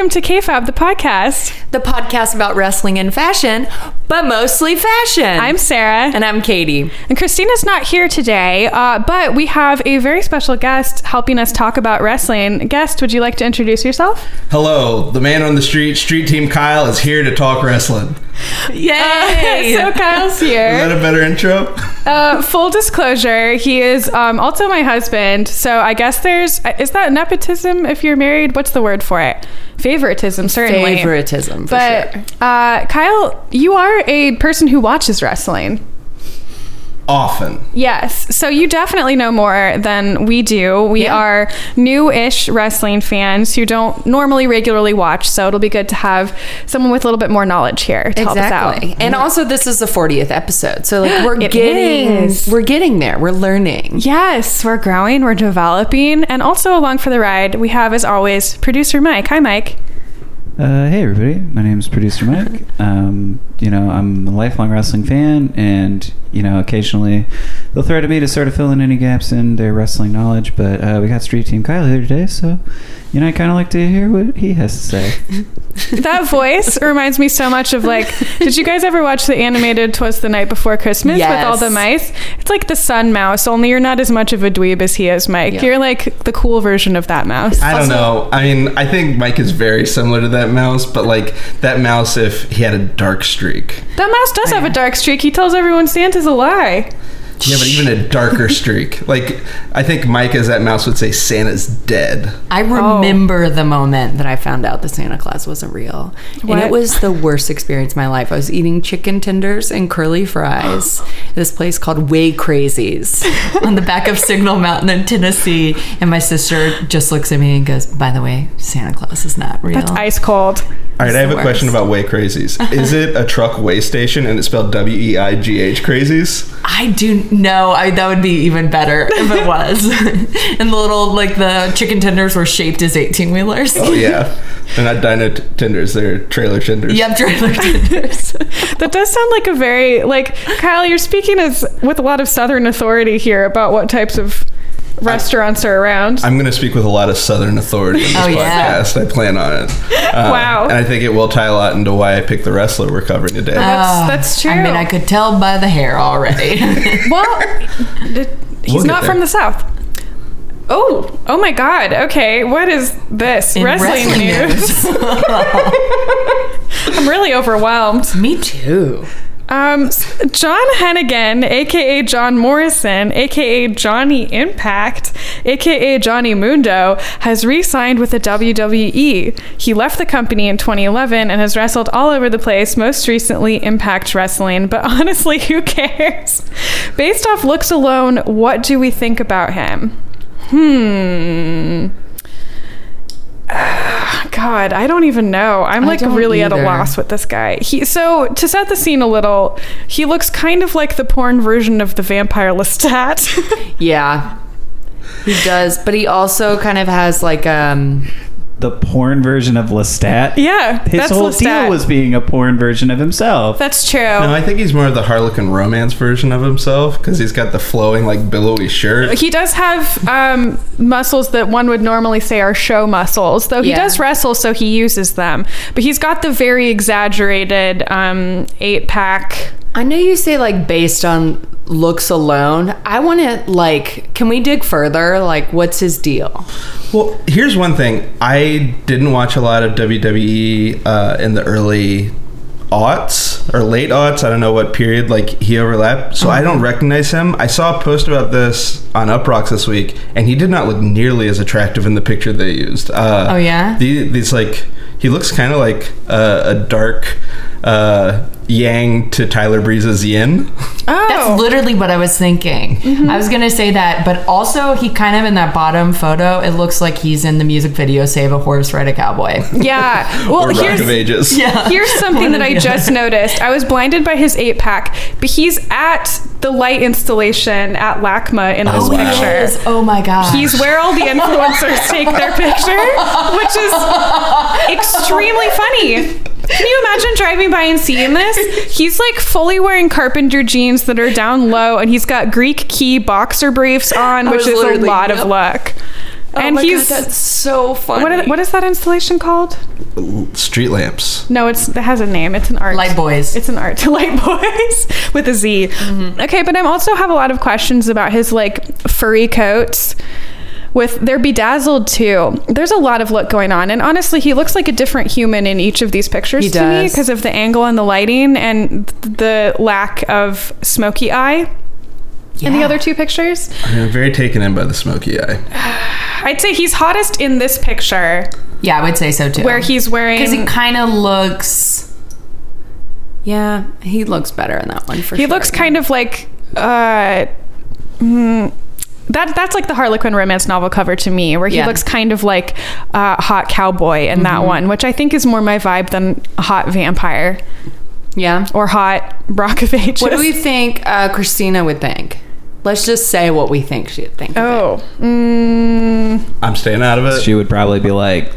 welcome to KFAB, the podcast. the podcast about wrestling and fashion, but mostly fashion. I'm Sarah. and I'm Katie. And Christina's not here today, uh, but we have a very special guest helping us talk about wrestling. Guest, would you like to introduce yourself? Hello, the man on the street, Street Team Kyle, is here to talk wrestling. Yay! so Kyle's Is that a better intro? Uh, full disclosure, he is um, also my husband. So I guess there's is that nepotism if you're married? What's the word for it? Favoritism, certainly. Favoritism, for But sure. uh, Kyle, you are a person who watches wrestling. Often. Yes. So you definitely know more than we do. We Yeah. are new-ish wrestling fans who don't normally regularly watch, so it'll be good to have someone with a little bit more knowledge here to help us out. And also this is the 40th episode. So like we're getting is. we're getting there. We're learning. Yes, we're growing, we're developing, and also along for the ride, we have as always producer Mike. Hi Mike. Uh, hey everybody, my name is producer Mike. Um, you know, I'm a lifelong wrestling fan, and you know, occasionally they'll throw to me to sort of fill in any gaps in their wrestling knowledge. But uh, we got Street Team Kyle here today, so you know, I kind of like to hear what he has to say. That voice reminds me so much of like, did you guys ever watch the animated "Twas the Night Before Christmas" with all the mice? It's like the sun mouse, only you're not as much of a dweeb as he is, Mike. Yeah. You're like the cool version of that mouse. I don't Also- know. I mean, I think Mike is very similar to that mouse, but like that mouse if he had a dark streak. That mouse does have a dark streak. He tells everyone Santa's a lie. Yeah, but even a darker streak. Like, I think Mike as that mouse would say Santa's dead. I oh. remember the moment that I found out that Santa Claus wasn't real. And it was the worst experience of my life. I was eating chicken tenders and curly fries at this place called Way Crazies on the back of Signal Mountain in Tennessee. And my sister just looks at me and goes, By the way, Santa Claus is not real. That's ice cold. All right, I have the a question about Way Crazies. Is it a truck way station and it's spelled W E I G H Crazies? I do know. I that would be even better if it was. and the little like the chicken tenders were shaped as eighteen wheelers. Oh, yeah. They're not dino t- tenders, they're trailer tenders. Yep, trailer tenders. That does sound like a very like Kyle. You're speaking as with a lot of Southern authority here about what types of restaurants are around. I'm going to speak with a lot of Southern authority in this Oh, yeah. podcast. I plan on it. Uh, Wow. And I think it will tie a lot into why I picked the wrestler we're covering today. that's that's true. I mean, I could tell by the hair already. well, it- he's We'll not there. from the South. Oh, oh my God. Okay, what is this In wrestling, wrestling news? I'm really overwhelmed. Me too. Um, John Hennigan, aka John Morrison, aka Johnny Impact, aka Johnny Mundo, has re signed with the WWE. He left the company in 2011 and has wrestled all over the place, most recently Impact Wrestling. But honestly, who cares? Based off looks alone, what do we think about him? Hmm. God, I don't even know. I'm like really at a loss with this guy. He so to set the scene a little, he looks kind of like the porn version of the vampire Lestat. Yeah, he does, but he also kind of has like um. The porn version of Lestat. yeah, His that's whole Lestat. deal was being a porn version of himself. that's true. No, I think he's more of the Harlequin romance version of himself because he's got the flowing, like, billowy shirt. he does have um, muscles that one would normally say are show muscles, though he Yeah. does wrestle, so he uses them. But he's got the very exaggerated um, eight pack. I know you say like based on looks alone. I want to like. Can we dig further? Like, what's his deal? Well, here's one thing. I didn't watch a lot of WWE uh, in the early aughts or late aughts. I don't know what period like he overlapped. So I don't recognize him. I saw a post about this on Uproxx this week, and he did not look nearly as attractive in the picture they used. Uh, Oh, yeah? the, these like he looks kind of like uh, a dark uh, Yang to Tyler Breeze's Yin. Oh, That's literally what I was thinking. I was gonna say that, but also he kind of in that bottom photo, it looks like he's in the music video "Save a Horse, Ride a Cowboy." yeah. Well, or Rock here's of Ages. yeah. Here's something that I the just noticed. I was blinded by his eight pack, but he's at the light installation at LACMA in this Oh, wow. picture. Yes. Oh my god. He's where all the influencers take their picture, which is extremely funny. Can you imagine driving by and seeing this? He's like fully wearing carpenter jeans that are down low, and he's got Greek key boxer briefs on, which is a literally- lot of yep. luck. and my he's God, that's so funny. what, is, what is that installation called? Street lamps. No, it's it has a name. It's an art. Light Boys. It's an art. Light Boys with a Z. Mm-hmm. Okay, but I also have a lot of questions about his like furry coats. With they're bedazzled too. There's a lot of look going on, and honestly, he looks like a different human in each of these pictures He to me because of the angle and the lighting and the lack of smoky eye in the other two pictures. I'm very taken in by the smoky eye. I'd say he's hottest in this picture Yeah, I would say so too. where he's wearing. because he kind of looks. Yeah, he looks better in that one for he sure. He looks kind of like uh mm, that that's like the Harlequin romance novel cover to me, where he Yeah. looks kind of like a hot cowboy in Mm-hmm. that one, which I think is more my vibe than a hot vampire Yeah. or hot Rock of Ages. What do we think uh, Christina would think? Let's just say what we think she'd think. of Oh, mm, I'm staying out of it. She would probably be like,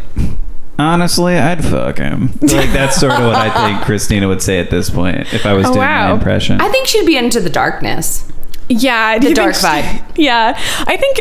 honestly, I'd fuck him. Like that's sort of what I think Christina would say at this point if I was Oh, doing wow. my impression. I think she'd be into the darkness. Yeah, The dark think she- vibe. Yeah, I think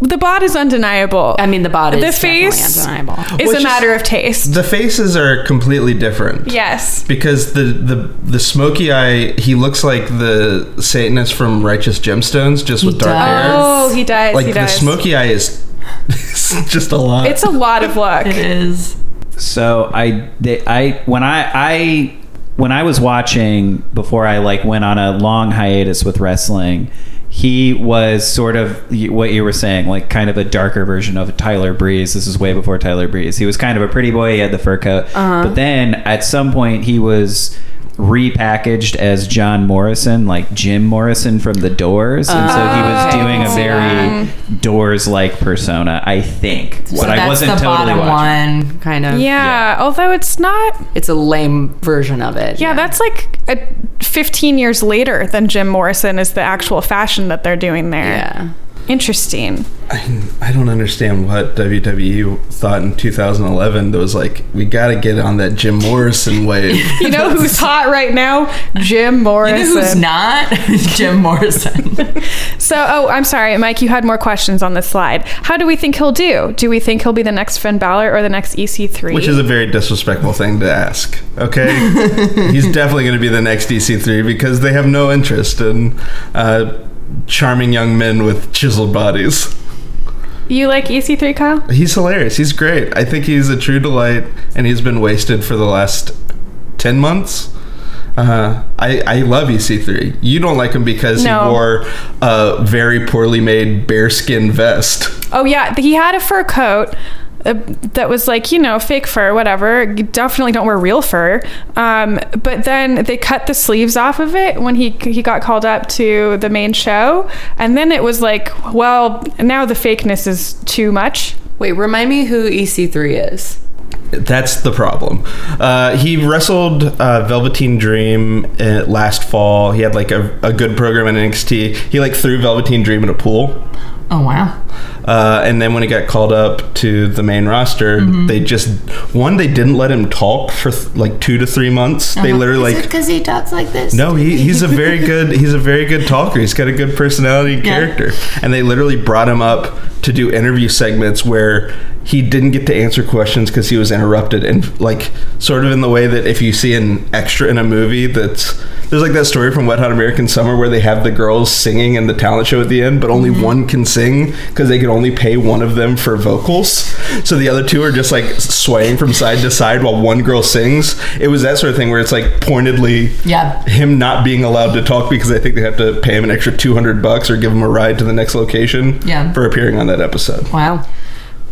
the bod is undeniable. I mean, the body the is face definitely undeniable. is Which a is- matter of taste. The faces are completely different. yes. Because the, the the smoky eye, he looks like the Satanist from Righteous Gemstones, just with dark does. hair. Oh, he does. like he the smoky eye is just a lot. It's a lot of luck. is. so I they, I when I I when I was watching before I like went on a long hiatus with wrestling, he was sort of what you were saying, like kind of a darker version of Tyler Breeze. This is way before Tyler Breeze. He was kind of a pretty boy. He had the fur coat, uh-huh. but then at some point he was repackaged as John Morrison, like Jim Morrison from The Doors, and so he was Oh, doing a very Doors-like persona, I think. but So I wasn't the totally bottom watching. one, kind of. Yeah, although it's not. It's a lame version of it. Yeah, that's like a, 15 years later than Jim Morrison is the actual fashion that they're doing there. Yeah. Interesting. I, I don't understand what WWE thought in 2011 that was like, we got to get on that Jim Morrison wave. You know who's hot right now? Jim You Morrison. know who's not? Jim Morrison. So, oh, I'm sorry, Mike, you had more questions on this slide. How do we think he'll do? Do we think he'll be the next Finn Balor or the next EC3? Which is a very disrespectful thing to ask. Okay, he's definitely going to be the next EC3 because they have no interest in uh, charming young men with chiseled bodies. you like EC3, Kyle? He's hilarious. He's great. I think he's a true delight, and he's been wasted for the last ten months. Uh, I I love EC3. You don't like him because No. he wore a very poorly made bearskin vest. Oh, yeah, he had a fur coat. Uh, that was like you know fake fur whatever you definitely don't wear real fur um, but then they cut the sleeves off of it when he he got called up to the main show and then it was like well now the fakeness is too much Wait, remind me who EC3 is. That's the problem. Uh, he wrestled uh, Velveteen Dream uh, last fall. He had like a, a good program in NXT. He like threw Velveteen Dream in a pool. Oh, wow. Uh, and then when he got called up to the main roster, Mm-hmm. they just one they didn't let him talk for th- like two to three months. They literally like because he talks like this? no, he, he's a very good he's a very good talker. He's got a good personality and Yeah. character. And they literally brought him up to do interview segments where he didn't get to answer questions because he was interrupted and like sort of in the way that if you see an extra in a movie that's there's like that story from Wet Hot American Summer where they have the girls singing in the talent show at the end, but only one can sing because they can only pay one of them for vocals. So the other two are just like swaying from side to side while one girl sings. It was that sort of thing where it's like pointedly Yeah. him not being allowed to talk because I think they have to pay him an extra 200 bucks or give him a ride to the next location Yeah. for appearing on that episode. Wow.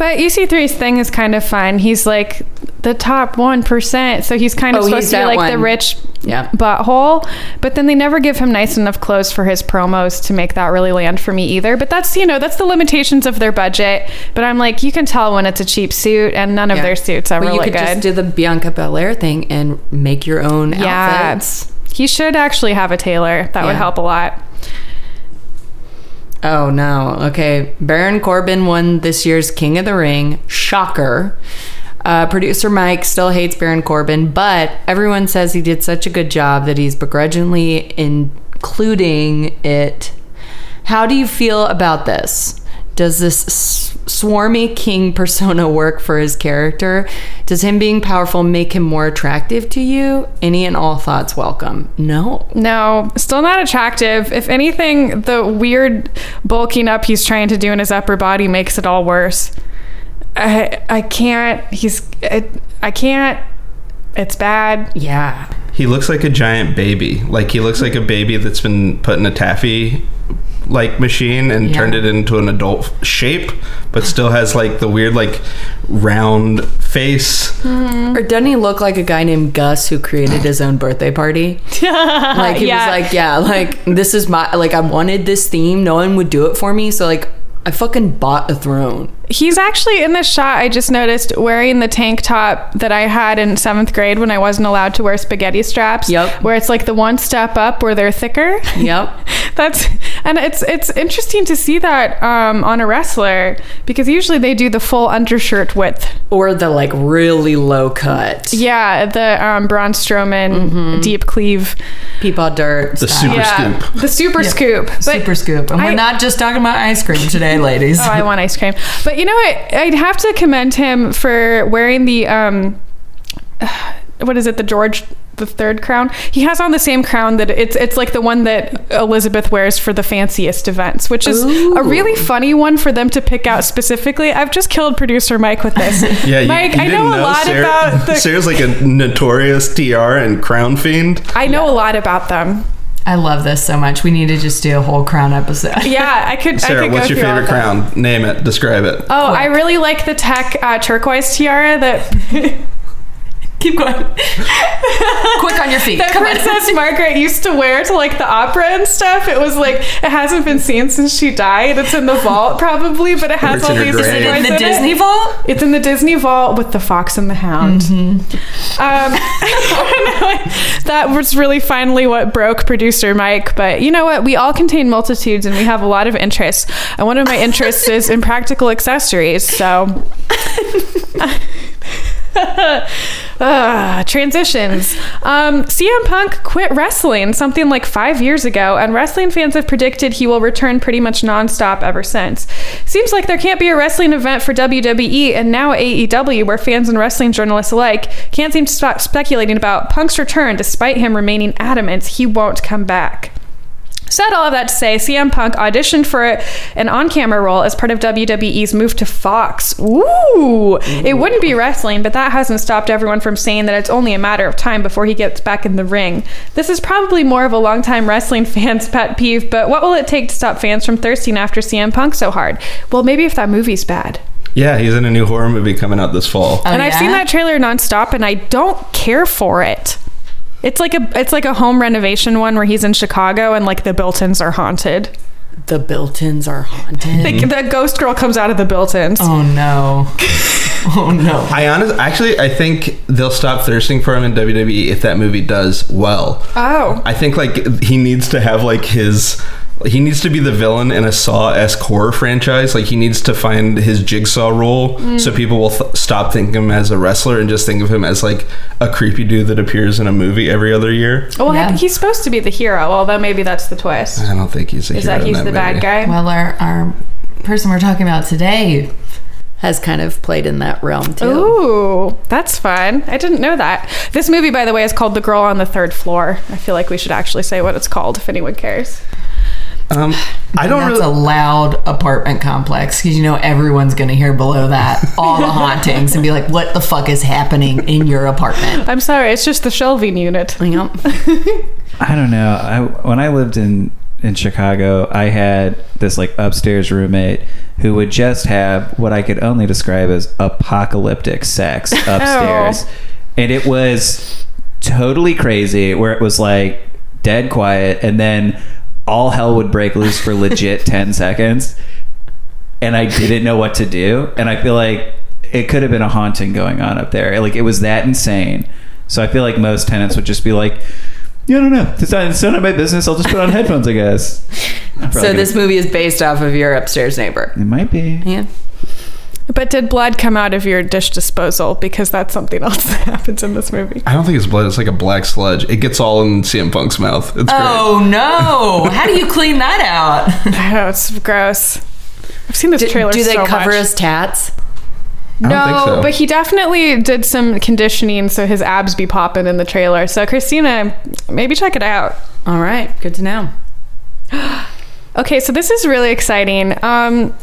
But EC3's thing is kind of fun. He's like the top 1%. So he's kind of Oh, supposed to be like the rich Yeah. butthole. But then they never give him nice enough clothes for his promos to make that really land for me either. But that's, you know, that's the limitations of their budget. But I'm like, you can tell when it's a cheap suit and none of Yeah. their suits ever Well, you look could good. just do the Bianca Belair thing and make your own yeah. outfits. He should actually have a tailor. That would help a lot. Oh no. Okay. Baron Corbin won this year's King of the Ring. Shocker. Uh, producer Mike still hates Baron Corbin, but everyone says he did such a good job that he's begrudgingly including it. How do you feel about this? Does this s- swarmy king persona work for his character? Does him being powerful make him more attractive to you? Any and all thoughts welcome. No. No, still not attractive. If anything, the weird bulking up he's trying to do in his upper body makes it all worse. I I can't. He's I, I can't. It's bad. Yeah. He looks like a giant baby. Like he looks like a baby that's been put in a taffy like machine and Yeah. turned it into an adult shape, but still has like the weird like round face. Mm-hmm. Or doesn't he look like a guy named Gus who created his own birthday party? Like he Yeah. was like, yeah, like this is my like I wanted this theme. No one would do it for me, so like I fucking bought a throne. He's actually in this shot. I just noticed wearing the tank top that I had in seventh grade when I wasn't allowed to wear spaghetti straps. Yep. Where it's like the one step up where they're thicker. Yep. That's and it's it's interesting to see that um, on a wrestler because usually they do the full undershirt width. or the like really low cut. Yeah, the um, Braun Strowman deep cleave. Peepaw dirt. The style. super yeah, scoop. the super scoop. But, super scoop. And I- we're not just talking about ice cream today, ladies. Oh, I want ice cream. But you know what? I'd have to commend him for wearing the um, what is it? The George the third crown. He has on the same crown that it's it's like the one that Elizabeth wears for the fanciest events, which is a really funny one for them to pick out specifically. I've just killed producer Mike with this. Yeah, you, Mike, you I didn't know a lot Sarah, about the. Sarah's like a notorious TR and crown fiend. I know a lot about them. I love this so much. We need to just do a whole crown episode. Yeah, I could. I Sarah, could what's go your through all favorite crown? Name it. Describe it. Oh, I really like the tech uh, turquoise tiara that Keep going. Quick on your feet. that Come on. Princess Margaret used to wear to like the opera and stuff. It was like it hasn't been seen since she died. It's in the vault probably, but it has all in her these. In the in Disney It. vault? It's in the Disney vault with the Fox and the Hound. Mm-hmm. Um, that was really finally what broke producer Mike. But you know what? We all contain multitudes, and we have a lot of interests. And one of my interests is in practical accessories. So. Ah, transitions. Um, CM Punk quit wrestling something like five years ago, and wrestling fans have predicted he will return pretty much nonstop ever since. Seems like there can't be a wrestling event for WWE and now AEW where fans and wrestling journalists alike can't seem to stop speculating about Punk's return despite him remaining adamant he won't come back. Said all of that to say, CM Punk auditioned for an on camera role as part of WWE's move to Fox. Ooh. It wouldn't be wrestling, but that hasn't stopped everyone from saying that it's only a matter of time before he gets back in the ring. This is probably more of a longtime wrestling fan's pet peeve, but what will it take to stop fans from thirsting after CM Punk so hard? Well, maybe if that movie's bad. Yeah, he's in a new horror movie coming out this fall. Oh, and I've yeah? seen that trailer nonstop, and I don't care for it. It's like a it's like a home renovation one where he's in Chicago and like the built-ins are haunted. The built-ins are haunted. Like the ghost girl comes out of the built-ins. oh no. Oh no. I honestly actually, I think they'll stop thirsting for him in WWE if that movie does well. Oh. I think like he needs to have like his. He needs to be the villain in a Saw-esque horror franchise. Like he needs to find his jigsaw role, Mm. so people will th- stop thinking of him as a wrestler and just think of him as like a creepy dude that appears in a movie every other year. Well, Yeah. he's supposed to be the hero, although maybe that's the twist. I don't think he's a hero. Is hero that in he's the bad guy? Well, our our person we're talking about today has kind of played in that realm too. Ooh, that's fun. I didn't know that. This movie, by the way, is called The Girl on the Third Floor. I feel like we should actually say what it's called if anyone cares. Um, I don't That's really. a loud apartment complex because you know everyone's gonna hear below that all the hauntings and be like, "What the fuck is happening in your apartment?" I'm sorry, it's just the shelving unit. Yep. I don't know. I when I lived in in Chicago, I had this like upstairs roommate who would just have what I could only describe as apocalyptic sex upstairs. And it was totally crazy where it was like dead quiet and then all hell would break loose for legit 10 seconds and I didn't know what to do and I feel like it could have been a haunting going on up there. Like it was that insane. So I feel like most tenants would just be like, yeah, I don't know. It's not, it's none of my business. I'll just put on headphones, I guess. So gonna- this movie is based off of your upstairs neighbor. It might be. Yeah. But did blood come out of your dish disposal? Because that's something else that happens in this movie. I don't think it's blood. It's like a black sludge. It gets all in CM Punk's mouth. It's Oh no! How do you clean that out? I know, it's gross. I've seen this Do, trailer. do they so cover much. his tats? No, so. but he definitely did some conditioning so his abs be popping in the trailer. So Christina, maybe check it out. All right, good to know. Okay, so this is really exciting. Um,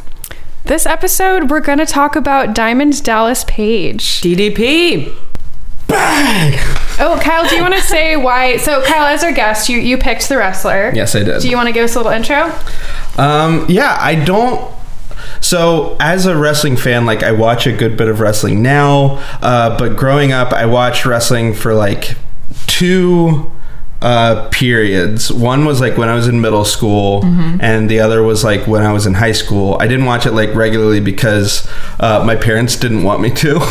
this episode, we're going to talk about Diamond Dallas Page. DDP. Oh, Kyle, do you want to say why? So, Kyle, as our guest, you, you picked the wrestler. Yes, I did. Do you want to give us a little intro? Um, yeah, I don't. So, as a wrestling fan, like I watch a good bit of wrestling now, uh, but growing up, I watched wrestling for like two uh, periods. One was like when I was in middle school, and the other was like when I was in high school. I didn't watch it like regularly because uh, my parents didn't want me to.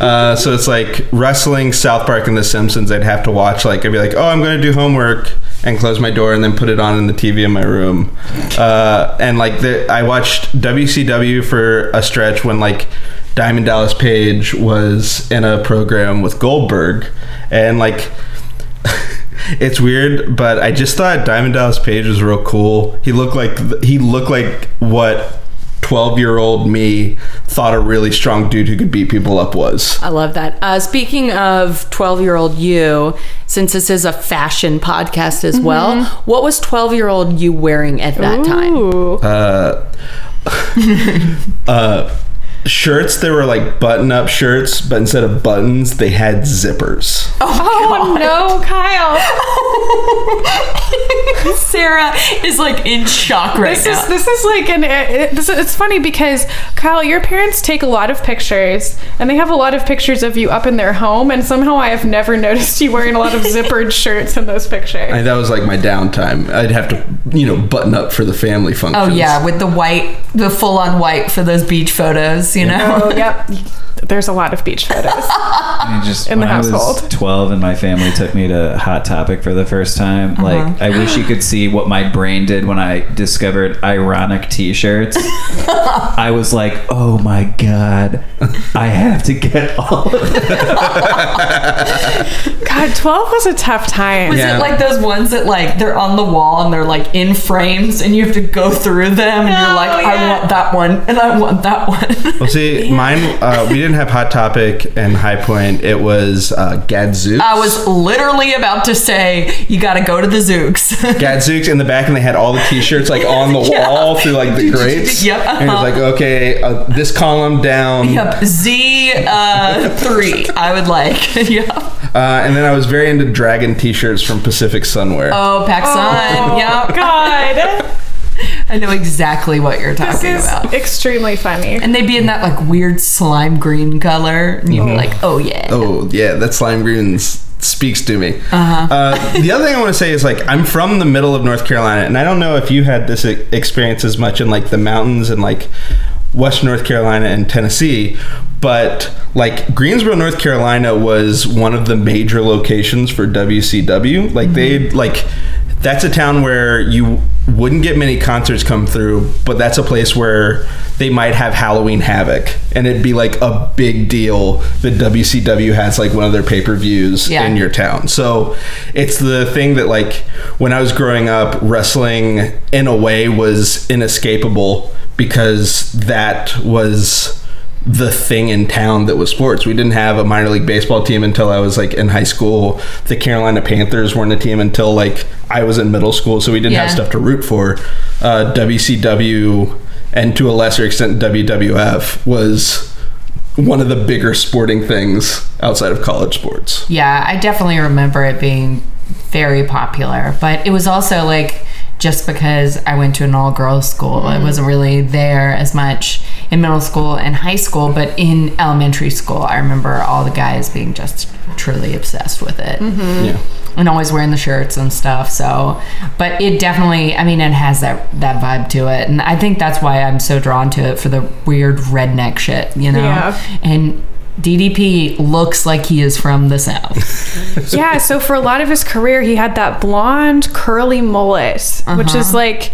uh, so it's like wrestling, South Park, and The Simpsons. I'd have to watch. Like I'd be like, oh, I'm going to do homework. And close my door and then put it on in the TV in my room. Uh, and like the, I watched WCW for a stretch when like Diamond Dallas Page was in a program with Goldberg, and like it's weird, but I just thought Diamond Dallas Page was real cool. He looked like he looked like what twelve year old me thought a really strong dude who could beat people up was. I love that. Uh, speaking of 12 year old you, since this is a fashion podcast as well, what was 12 year old you wearing at that time? Uh, uh, shirts that were like button up shirts, but instead of buttons, they had zippers. Oh, oh no, Kyle. Sarah is like in shock right This now. is this is like an it, this, it's funny because Kyle, your parents take a lot of pictures and they have a lot of pictures of you up in their home, and somehow I have never noticed you wearing a lot of zippered shirts in those pictures. And that was like my downtime. I'd have to, you know, button up for the family oh, functions. oh, yeah, with the white, the full on white for those beach photos, you oh, know? Oh, yep. There's a lot of beach photos. I just In the when I was 12 and my family took me to Hot Topic for the first time, Uh-huh. like I wish you could see what my brain did when I discovered ironic t-shirts. I was like, "Oh my god, I have to get all of them." God, 12 was a tough time. Was Yeah. it like those ones that like they're on the wall and they're like in frames and you have to go through them and you're like, yeah. I want that one and I want that one. Well, see, mine, uh, we didn't have Hot Topic and High Point. It was uh, Gadzooks. I was literally about to say you got to go to the Zooks. Gadzooks in the back, and they had all the T-shirts like on the Yeah. wall through like the grates. Yep, And it was uh-huh. like, okay, uh, this column down. yep, Z uh, three. I would like. yep. Uh, and then I was very into dragon T-shirts from Pacific Sunwear. Oh, PacSun. Oh, Yep. God. I know exactly what you're This talking is about. extremely funny. And they'd be in that like weird slime green color, and you'd be like, "Oh yeah." Oh yeah, that slime green speaks to me. Uh-huh. Uh, the other thing I want to say is like I'm from the middle of North Carolina, and I don't know if you had this experience as much in like the mountains and like West North Carolina and Tennessee, but like Greensboro, North Carolina was one of the major locations for WCW. Like they like that's a town where you wouldn't get many concerts come through, but that's a place where they might have Halloween Havoc, and it'd be like a big deal that WCW has like one of their pay per views Yeah. in your town. So it's the thing that like when I was growing up, wrestling in a way was inescapable because that was the thing in town that was sports. We didn't have a minor league baseball team until I was like in high school. The Carolina Panthers weren't a team until like I was in middle school, so we didn't have stuff to root for. Uh, WCW and to a lesser extent WWF was one of the bigger sporting things outside of college sports. Yeah, I definitely remember it being very popular, but it was also like just because I went to an all girls school, I mm. wasn't really there as much in middle school and high school, but in elementary school, I remember all the guys being just truly obsessed with it mm-hmm. Yeah. and always wearing the shirts and stuff. So, but it definitely, I mean, it has that that vibe to it, and I think that's why I'm so drawn to it for the weird redneck shit, you know. Yeah. And DDP looks like he is from the south. yeah, so for a lot of his career, he had that blonde, curly mullet, which is uh-huh. like,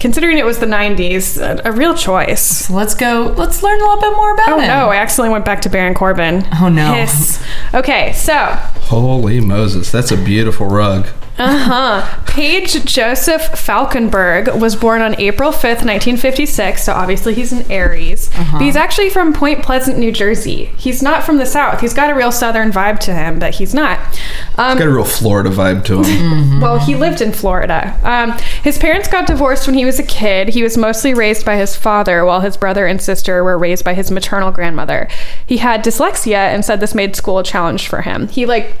considering it was the 90s, a, a real choice. So let's go. Let's learn a little bit more about Oh him. no, I accidentally went back to Baron Corbin. Oh, no. Hiss. Okay, so Holy Moses, that's a beautiful rug. Uh-huh. Page Joseph Falkinburg was born on April 5th, 1956, so obviously he's an Aries. But he's actually from Point Pleasant, New Jersey. He's not from the South. He's got a real Southern vibe to him, but he's not. Um, Got a real Florida vibe to him. well, he lived in Florida. Um, his parents got divorced when he was a kid. He was mostly raised by his father, while his brother and sister were raised by his maternal grandmother. He had dyslexia and said this made school a challenge for him. He like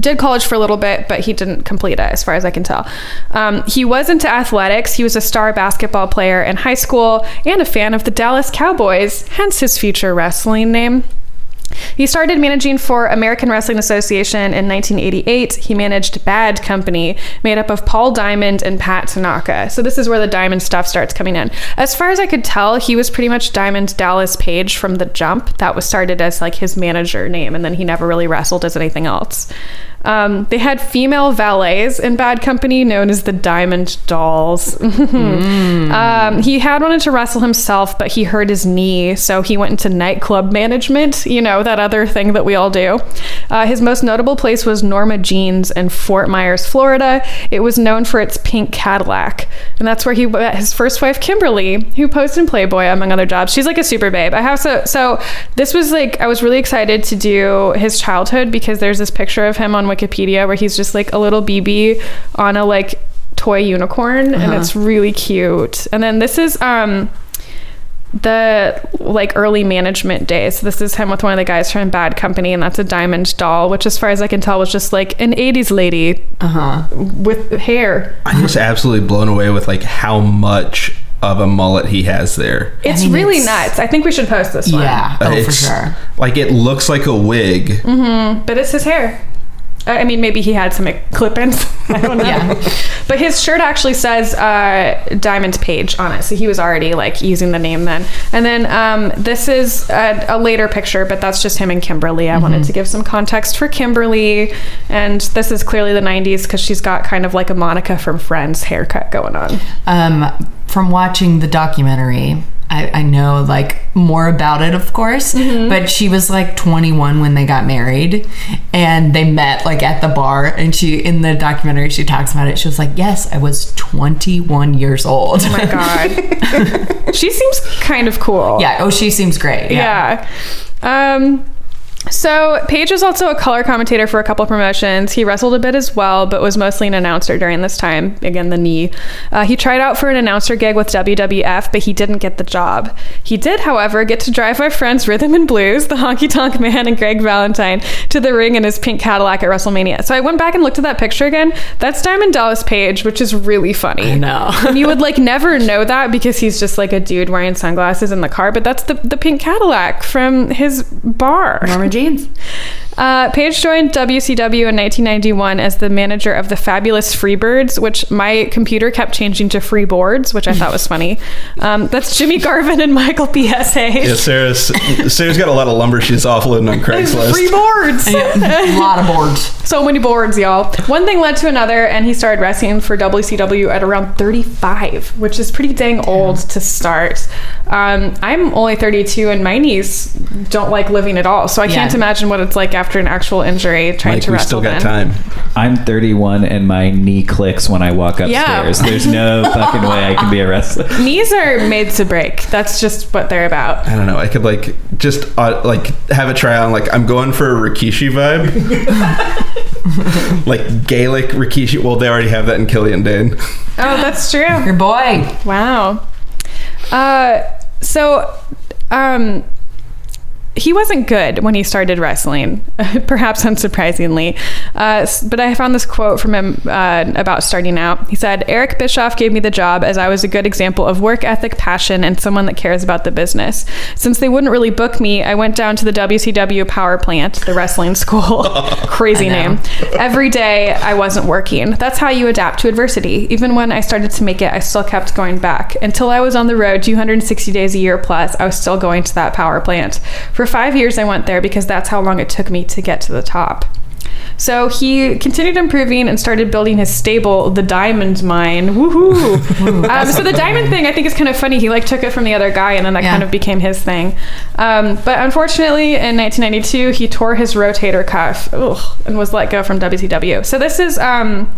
did college for a little bit, but he didn't complete it, as far as I can tell. Um, he was into athletics. He was a star basketball player in high school and a fan of the Dallas Cowboys, hence his future wrestling name. He started managing for American Wrestling Association in 1988. He managed Bad Company, made up of Paul Diamond and Pat Tanaka. So this is where the Diamond stuff starts coming in. As far as I could tell, he was pretty much Diamond Dallas Page from the jump. That was started as like his manager name, and then he never really wrestled as anything else. Um, they had female valets in Bad Company known as the Diamond Dolls. um, he had wanted to wrestle himself, but he hurt his knee, so he went into nightclub management, you know, that other thing that we all do. Uh, his most notable place was Norma Jeans in Fort Myers, Florida. It was known for its pink Cadillac, and that's where he met his first wife, Kimberly, who posed in Playboy, among other jobs. She's like a super babe. I have so, so this was like, I was really excited to do his childhood because there's this picture of him on Wikipedia where he's just like a little BB on a like toy unicorn and it's really cute. And then this is um the like early management days. This is him with one of the guys from Bad Company, and that's a diamond doll, which, as far as I can tell, was just like an '80s lady Uh huh. with hair. I'm just absolutely blown away with like how much of a mullet he has there. It's mean, really it's- nuts. I think we should post this one. Yeah. Oh, for sure. Like it looks like a wig. mm-hmm, but it's his hair. I mean, maybe he had some clip-ins. I don't know. Yeah. But his shirt actually says uh, Diamond Page on it, so he was already like using the name then. And then um, this is a, a later picture, but that's just him and Kimberly. I wanted to give some context for Kimberly, and this is clearly the '90s because she's got kind of like a Monica from Friends haircut going on. Um, from watching the documentary, I, I know like more about it, of course. But she was like 21 when they got married, and they met like at the bar. And she in the documentary she talks about it. She was like, "Yes, I was 21 years old." Oh my god, she seems kind of cool. yeah. Oh, she seems great. Yeah. Um, so Page was also a color commentator for a couple promotions. He wrestled a bit as well, but was mostly an announcer during this time. Again, the knee. Uh, he tried out for an announcer gig with WWF, but he didn't get the job. He did, however, get to drive my friends Rhythm and Blues, the Honky Tonk Man, and Greg Valentine to the ring in his pink Cadillac at WrestleMania. So I went back and looked at that picture again. That's Diamond Dallas Page, which is really funny. I know. and you would like never know that because he's just like a dude wearing sunglasses in the car, but that's the, the pink Cadillac from his bar. Norma Jeans. Uh, Page joined WCW in 1991 as the manager of the Fabulous Freebirds, which my computer kept changing to Freeboards, which I thought was funny. Um, that's Jimmy Garvin and Michael P.S. Hayes. Yeah, Sarah's Sarah's got a lot of lumber she's offloading on Craigslist. Freeboards! a lot of boards. So many boards, y'all. One thing led to another, and he started wrestling for WCW at around 35, which is pretty dang old to start. Um, I'm only 32, and my knees don't like living at all. So I can't imagine what it's like after an actual injury trying Like to we wrestle. still got then. time. I'm 31 and my knee clicks when I walk Yeah. upstairs. There's no fucking way I can be a wrestler. Knees are made to break. That's just what they're about. I don't know. I could like just uh, like have a try on. Like I'm going for a Rikishi vibe, like Gaelic Rikishi. Well, they already have that in Killian Dain. Oh, that's true. Your boy. Wow. Uh, so, um, he wasn't good when he started wrestling, perhaps unsurprisingly. Uh, but I found this quote from him uh, about starting out. He said, Eric Bischoff gave me the job as I was a good example of work ethic, passion, and someone that cares about the business. Since they wouldn't really book me, I went down to the WCW power plant, the wrestling school. Crazy name. Every day I wasn't working. That's how you adapt to adversity. Even when I started to make it, I still kept going back. Until I was on the road 260 days a year plus, I was still going to that power plant. For five years, I went there because that's how long it took me to get to the top. So he continued improving and started building his stable, the Diamond Mine. Woohoo! um, so the diamond thing, I think, is kind of funny. He like took it from the other guy, and then that Yeah. kind of became his thing. Um, but unfortunately, in 1992, he tore his rotator cuff ugh, and was let go from WCW. So this is um,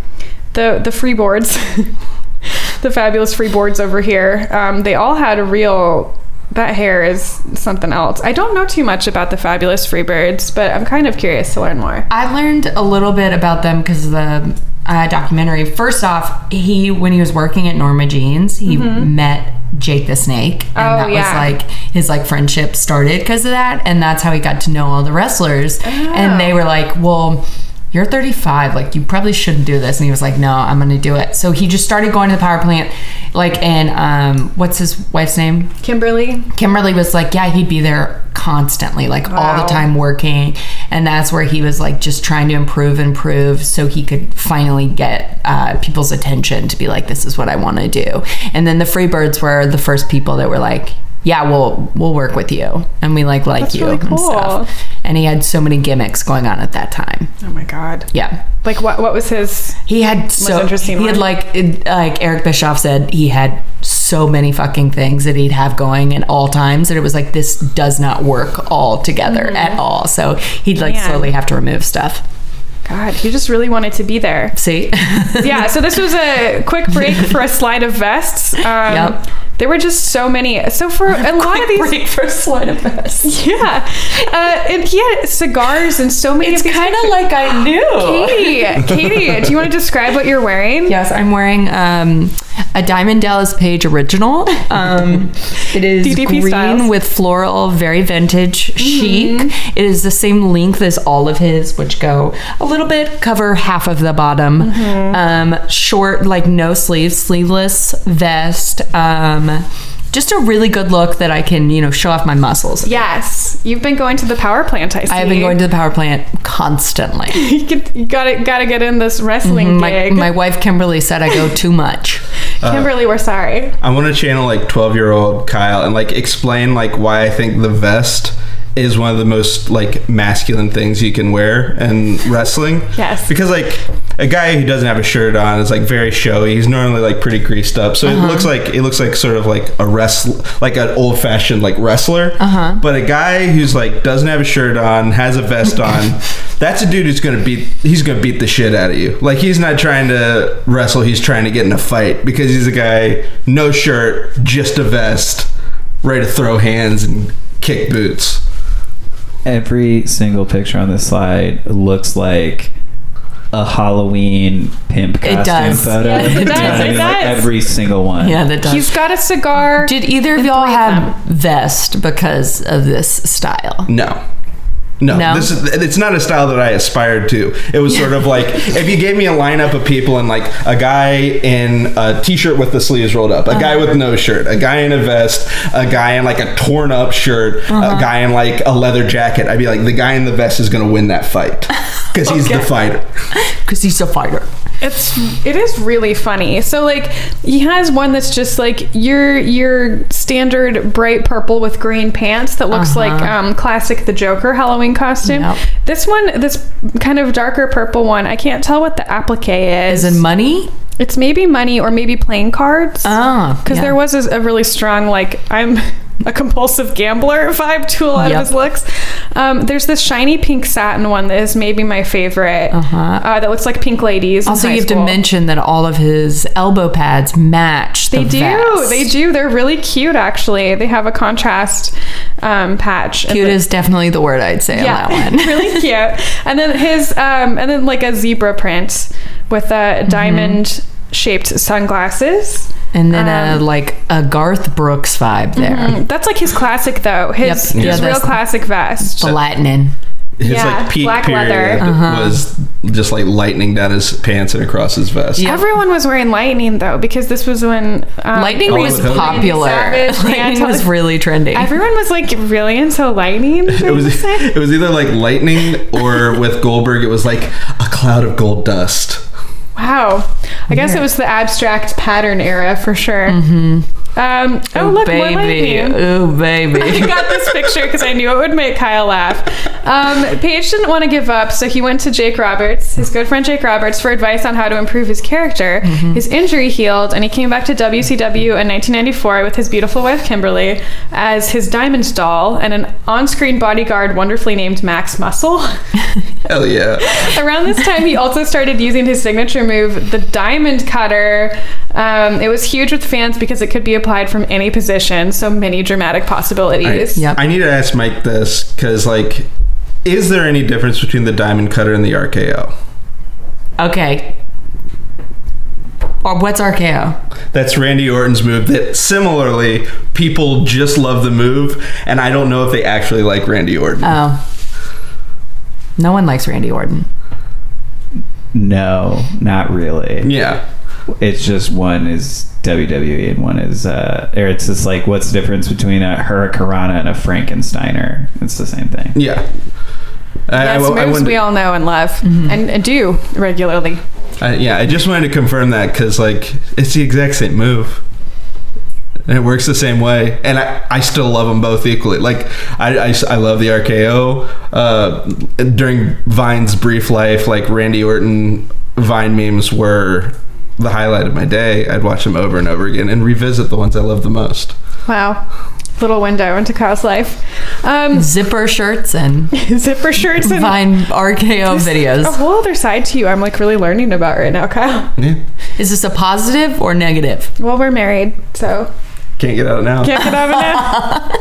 the the freeboards, the fabulous freeboards over here. Um, they all had a real. That hair is something else. I don't know too much about the fabulous Freebirds, but I'm kind of curious to learn more. I learned a little bit about them because of the uh, documentary. First off, he when he was working at Norma Jeans, he met Jake the Snake, and Mm-hmm. Oh, that yeah. was like his like friendship started because of that, and that's how he got to know all the wrestlers. And they were like, "Well." You're 35, like you probably shouldn't do this. And he was like, No, I'm gonna do it. So he just started going to the power plant, like, and um, what's his wife's name? Kimberly, Kimberly was like, yeah, he'd be there constantly, like all the time working. And that's where he was like just trying to improve, improve so he could finally get uh, people's attention to be like, this is what I want to do. And then the Freebirds were the first people that were like, yeah, we'll we'll work with you, and we like like That's you really and stuff. And he had so many gimmicks going on at that time. oh my god! Yeah, Like what? What was his? he had so interesting he had like it, like Eric Bischoff said he had so many fucking things that he'd have going at all times that it was like this does not work all together at all. So he'd like Mm-hmm. Man. slowly have to remove stuff. God, he just really wanted to be there. See, yeah, so this was a quick break for a slide of vests. Um, Yep. There were just so many. So for a lot of these, break for slide of vest. yeah, uh, and he had cigars and so many. It's kind of like I knew. Katie, Katie, do you want to describe what you're wearing? Yes, I'm wearing um, a Diamond Dallas Page original. Um, it is DDP green styles. with floral, very vintage, chic. It is the same length as all of his, which go a little bit, cover half of the bottom. Um, short, like no sleeves, sleeveless vest. Um, just a really good look that I can, you know, show off my muscles. Yes, you've been going to the power plant. I see. I have been going to the power plant constantly. you, get, you gotta gotta get in this wrestling Mm-hmm. My, gig. my wife Kimberly said I go too much. Uh, Kimberly, we're sorry. I want to channel like 12 year old Kyle and like explain like why I think the vest is one of the most like masculine things you can wear in wrestling. Yes. Because like a guy who doesn't have a shirt on is like very showy. He's normally like pretty greased up. So Uh-huh. it looks like it looks like sort of like a wrestler like an old fashioned like wrestler. Uh-huh. But a guy who's like doesn't have a shirt on, has a vest on, that's a dude who's gonna beat he's gonna beat the shit out of you. Like he's not trying to wrestle, he's trying to get in a fight because he's a guy, no shirt, just a vest, ready to throw hands and kick boots. Every single picture on this slide looks like a Halloween pimp It costume does. photo. Yes, it You know does, it mean? Like every single one. Yeah, that does. He's got a cigar. Did either of y'all three of have vest because of this style? No. No, No? this is it's not a style that I aspired to. It was sort of like if you gave me a lineup of people and like a guy in a t-shirt with the sleeves rolled up, a guy Uh-huh. with no shirt, a guy in a vest, a guy in like a torn up shirt, Uh-huh. a guy in like a leather jacket, I'd be like the guy in the vest is going to win that fight cuz he's the fighter. Because he's a fighter. It's it is really funny. So like he has one that's just like your your standard bright purple with green pants that looks Uh-huh. like um classic the Joker Halloween costume. Yep. This one this kind of darker purple one, I can't tell what the applique is. Is it money? it's maybe money or maybe playing cards. Oh, because yeah. there was a, a really strong like I'm a compulsive gambler vibe to a lot Yep. of his looks. Um, there's this shiny pink satin one that is maybe my favorite. Uh-huh. Uh, that looks like pink ladies. Also, you have school. to mention that all of his elbow pads match the They do. vest. They do. They're really cute, actually. They have a contrast um, patch. Cute is definitely the word I'd say yeah, on that one. really cute. And then his, um, and then like a zebra print with a Mm-hmm. Diamond shaped sunglasses. And then Um, a like a Garth Brooks vibe there. Mm, That's like his classic though. His Yep. Yeah, real classic vest. The Lightning. His Yeah, like peak black period leather. Uh-huh. was just like lightning down his pants and across his vest. Yeah. Everyone was wearing lightning though because this was when um, Lightning Oh, was with popular. Savage, Lightning Anton- was really trendy. Everyone was like really into lightning. It was it was either like lightning or with Goldberg it was like a cloud of gold dust. Wow. I guess Yeah. it was the abstract pattern era for sure. Mm-hmm. Um, oh, look, more baby. lightning. Oh, I baby. got this picture because I knew it would make Kyle laugh. Um, Page didn't want to give up, so he went to Jake Roberts, his good friend Jake Roberts, for advice on how to improve his character. His injury healed, and he came back to WCW in 1994 with his beautiful wife Kimberly as his diamond doll and an on-screen bodyguard wonderfully named Max Muscle. Hell yeah. Around this time, he also started using his signature move, the diamond cutter. Um, it was huge with fans because it could be applied from any position, so many dramatic possibilities. Yep. I need to ask Mike this because, like, is there any difference between the diamond cutter and the RKO? Okay. Or what's RKO? That's Randy Orton's move. That similarly, people just love the move, and I don't know if they actually like Randy Orton. Oh. No one likes Randy Orton. No, not really. yeah, It's just one is WWE and one is, uh, or it's just like, what's the difference between a Hurricanrana and a Frankensteiner? It's the same thing. yeah. That's I- I moves wanted- we all know and love and, and do regularly. I- yeah, I just wanted to confirm that because, like, it's the exact same move. And it works the same way. And I, I still love them both equally. Like, I, I, I love the RKO. Uh, during Vine's brief life, like, Randy Orton Vine memes were the highlight of my day. I'd watch them over and over again and revisit the ones I love the most. Wow. Little window into Kyle's life. Um, Zipper shirts and zipper shirts and Vine RKO videos. a whole other side to you I'm like really learning about right now, Kyle. Yeah. Is this a positive or negative? Well, we're married, so Can't get out of now. can't get out of it.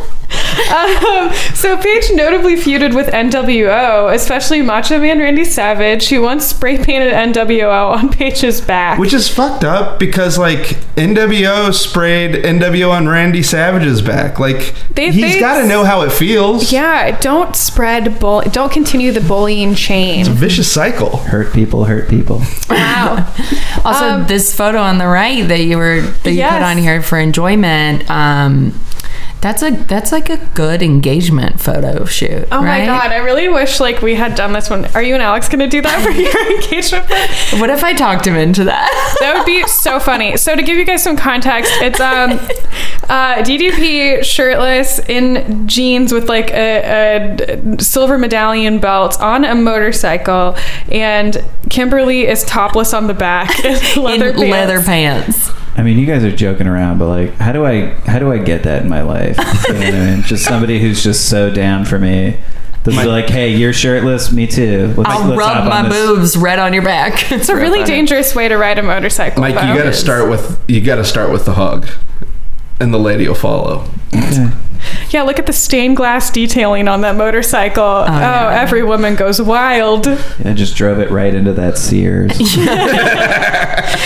Um, so Page notably feuded with NWO, especially Macho Man Randy Savage, who once spray painted NWO on Page's back. Which is fucked up because like NWO sprayed NWO on Randy Savage's back. Like They- he's they- got to know how it feels. yeah, don't spread bull. Don't continue the bullying chain. It's a vicious cycle. Hurt people, hurt people. Wow. Also, Um, this photo on the right that you were that you Yes. put on here for enjoyment. Um, that's a that's like a good engagement photo shoot. Oh my god, I really wish like we had done this one. Are you and Alex gonna do that for your engagement? photo? What if I talked him into that? That would be so funny. So to give you guys some context, it's um uh DDP shirtless in jeans with like a, a silver medallion belt on a motorcycle, and Kimberly is topless on the back in leather in pants. leather pants. I mean, you guys are joking around, but like, how do I how do I get that in my life? You know what I mean? Just somebody who's just so down for me. This My- is like, hey, you're shirtless, me too. Let's, I'll let's hop rub on my this. boobs red on your back. It's a really dangerous way to ride a motorcycle. Mike, you though. got to start with you got to start with the hug, and the lady will follow. Okay. Yeah, look at the stained glass detailing on that motorcycle. Oh, oh, yeah. every woman goes wild. I just drove it right into that Sears.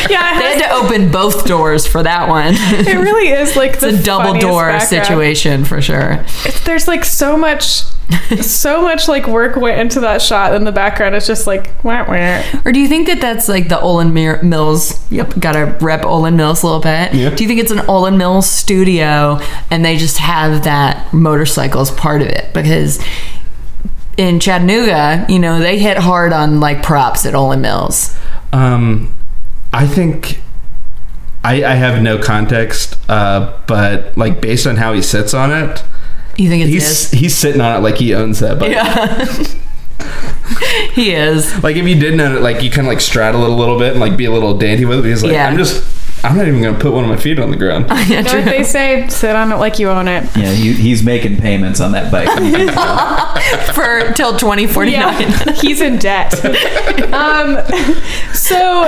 Yeah, it, They had to open both doors for that one. it really is like It's a double door situation for sure. It's, there's like so much, so much like work went into that shot. In the background, it's just like wah, wah. Or do you think that that's like the Olan Mir- Mills? Yep, gotta rep Olan Mills a little bit. Yeah. Do you think it's an Olan Mills studio and they just have that motorcycle as part of it? Because in Chattanooga, you know, they hit hard on like props at Olan Mills. Um, I think I, I have no context, uh, but like based on how he sits on it, You think it's he's his? he's sitting on it like he owns that bike. Yeah. he is. Like if you didn't own it, like you kind of like straddle it a little bit and like be a little dainty with it. He's like, Yeah. I'm just, I'm not even gonna put one of my feet on the ground. Yeah, You know true. what they say? Sit on it like you own it. yeah, he, he's making payments on that bike. For till 2049. Yeah, he's in debt. um, so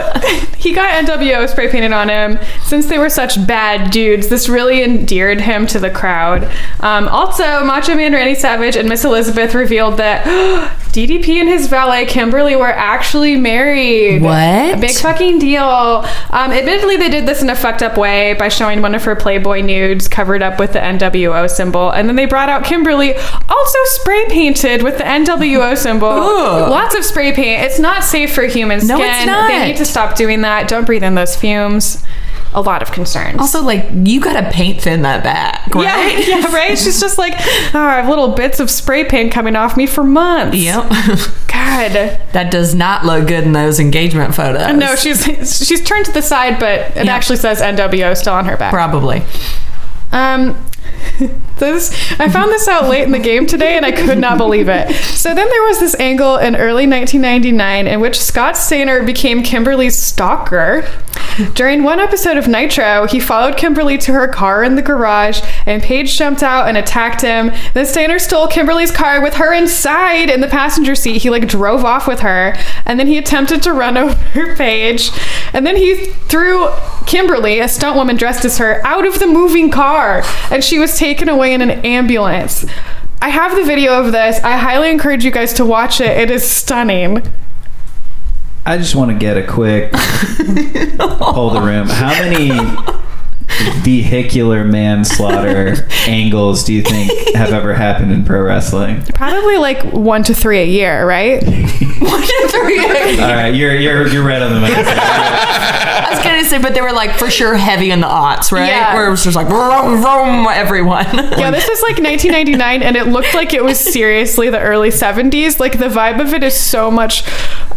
he got NWO spray painted on him. Since they were such bad dudes, this really endeared him to the crowd. Um, also, Macho Man Randy Savage and Miss Elizabeth revealed that DDP and his valet Kimberly were actually married. What? A big fucking deal. Um, admittedly, they did this in a fucked up way by showing one of her Playboy nudes covered up with the NWO symbol, and then they brought out Kimberly, also spray painted with the NWO symbol. Ugh. Lots of spray paint. It's not safe for human skin. No, it's not. They need to stop doing that. Don't breathe in those fumes. A lot of concerns. Also, like, you gotta paint thin that back, right? Yeah, yeah, right. She's just like, oh, I have little bits of spray paint coming off me for months. Yep. God. that does not look good in those engagement photos. No, she's she's turned to the side, but it Yeah. actually says NWO still on her back. Probably. Um, this I found this out late in the game today, and I could not believe it. So then there was this angle in early 1999 in which Scott Steiner became Kimberly's stalker. During one episode of Nitro, he followed Kimberly to her car in the garage, and Page jumped out and attacked him. Then Steiner stole Kimberly's car with her inside in the passenger seat. He like drove off with her, and then he attempted to run over Page, and then he threw Kimberly, a stunt woman dressed as her, out of the moving car, and she was taken away in an ambulance. I have the video of this. I highly encourage you guys to watch it. It is stunning. I just want to get a quick hold the room. How many vehicular manslaughter angles do you think have ever happened in pro wrestling? Probably like one to three a year, right? One, two, three. All right, you're you're you're right on the money. I was gonna say, but they were like for sure heavy in the aughts, right? Yeah. Where it was just like vroom, vroom, everyone. Yeah, this is like 1999, and it looked like it was seriously the early 70s. Like the vibe of it is so much.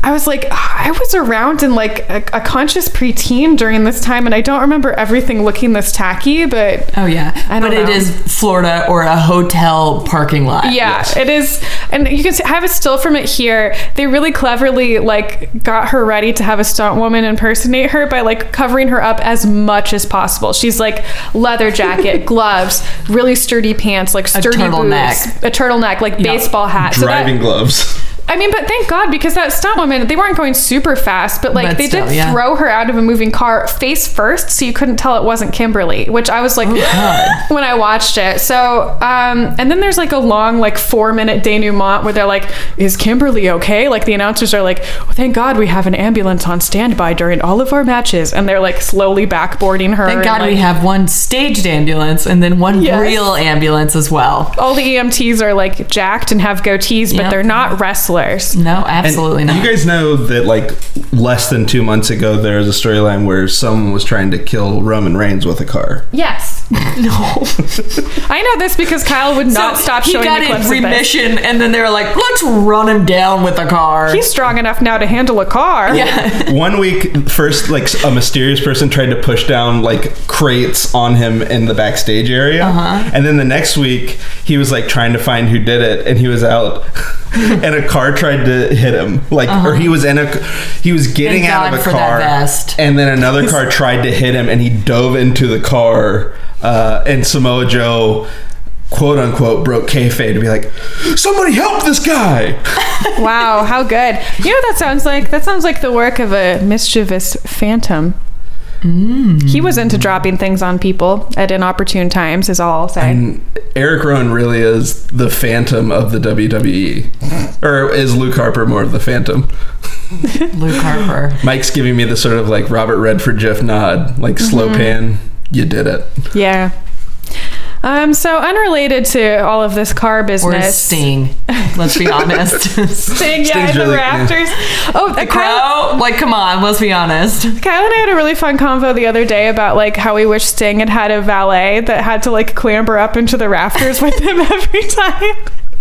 I was like, I was around in like a, a conscious preteen during this time, and I don't remember everything looking this tacky, but Oh yeah, I don't but it know. is Florida or a hotel parking lot. Yeah, it is, and you can see, I have a still from it here. They really cleverly like got her ready to have a stunt woman impersonate her by like covering her up as much as possible. She's like leather jacket, gloves, really sturdy pants, like sturdy turtleneck. boots, a turtleneck, like baseball hat. So that- Driving gloves. I mean, but thank God because that stunt woman, they weren't going super fast, but like But they still, did yeah. throw her out of a moving car face first, so you couldn't tell it wasn't Kimberly, which I was like God. when I watched it. So, um, and then there's like a long, like four minute denouement where they're like, "Is Kimberly okay?" Like the announcers are like, well, "Thank God we have an ambulance on standby during all of our matches," and they're like slowly backboarding her. Thank God we have one staged ambulance and then one Yes. real ambulance as well. all the EMTs are like jacked and have goatees, but Yep. they're not wrestlers. No, And absolutely not. You guys know that like less than two months ago, there was a storyline where someone was trying to kill Roman Reigns with a car. Yes. no. I know this because Kyle would not So stop he showing got me clips in of this. remission, and then they were like, "Let's run him down with a car." He's strong enough now to handle a car. yeah. One week, first, like a mysterious person tried to push down like crates on him in the backstage area, Uh-huh. and then the next week he was like trying to find who did it, and he was out, and a car tried to hit him, like, or he was in a, he was getting Thank out God of a car, vest. and then another car tried to hit him, and he dove into the car, uh, and Samoa Joe. "Quote unquote," broke kayfabe to be like, "Somebody help this guy!" Wow, how good. You know what that sounds like? That sounds like the work of a mischievous phantom. Mm. He was into dropping things on people at inopportune times, is all I'll say. And Eric Rowan really is the phantom of the WWE. or is Luke Harper more of the phantom? Luke Harper. Mike's giving me the sort of like Robert Redford Jeff nod, like mm-hmm. slow pan. You did it. yeah. Um, so unrelated to all of this car Or business. Sting. Let's be honest. Sting, yeah, Sting's in the really- yeah. rafters. Oh, the Kyle, Crow? Like, come on, let's be honest. Kyle and I had a really fun convo the other day about like how we wish Sting had had a valet that had to like clamber up into the rafters with him every time.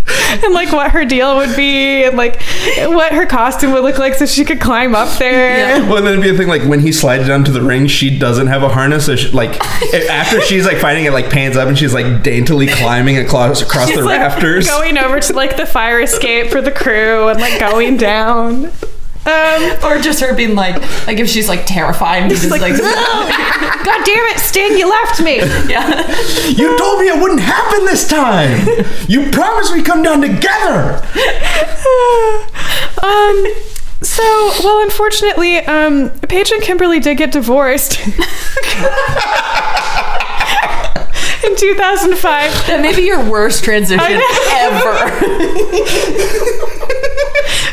And like what her deal would be, and like what her costume would look like, so she could climb up there. Well, then it'd be a thing like when he slides down to the ring, she doesn't have a harness. So she, like after she's like fighting it, like pans up and she's like daintily climbing across across She's the like rafters. going over to like the fire escape for the crew, and like going down. Um, Or just her being like, like if she's like terrified and just like, like, God damn it, Sting, you left me. yeah. you told me it wouldn't happen this time. You promised we'd come down together. um, so, well, unfortunately, um, Page and Kimberly did get divorced in 2005. That may be your worst transition ever.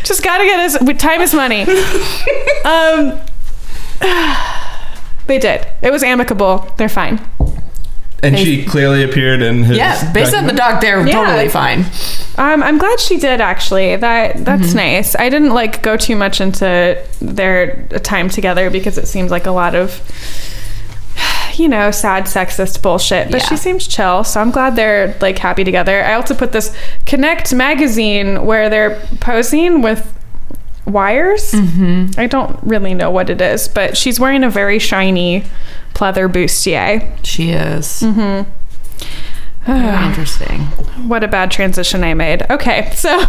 Just gotta get us. Time is money. Um, they did. It was amicable. They're fine. And she clearly appeared in his. yeah, based on the document- doc, they're Yeah. totally fine. Um, I'm glad she did actually. That that's nice. I didn't like go too much into their time together because it seems like a lot of you know sad sexist bullshit. But Yeah. she seems chill, so I'm glad they're like happy together. I also put this Connect magazine where they're posing with wires. Mm-hmm. I don't really know what it is, but she's wearing a very shiny pleather bustier. She is. Very interesting. What a bad transition I made. Okay, so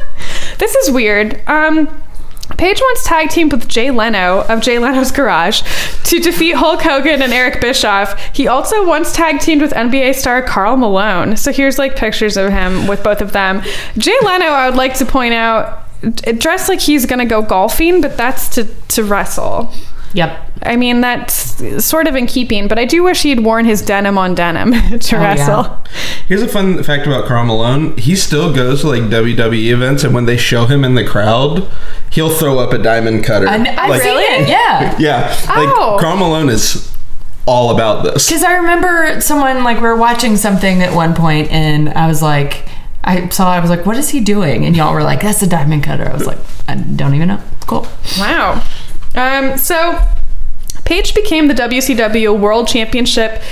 this is weird. Um, Page once tag teamed with Jay Leno of Jay Leno's Garage to defeat Hulk Hogan and Eric Bischoff. He also once tag teamed with NBA star Karl Malone. So here's like pictures of him with both of them. Jay Leno, I would like to point out, dressed like he's gonna go golfing, but that's to to wrestle. Yep. I mean, that's sort of in keeping, but I do wish he had worn his denim on denim to Oh, wrestle. yeah. Here's a fun fact about Karl Malone. He still goes to like WWE events, and when they show him in the crowd, he'll throw up a diamond cutter. I, I've like, seen it. Yeah. Yeah, like Oh. Karl Malone is all about this. Because I remember someone like we were watching something at one point, and I was like, I saw, I was like, what is he doing? And y'all were like, that's a diamond cutter. I was like, I don't even know. Cool. Wow. Um, so Page became the WCW World Championship.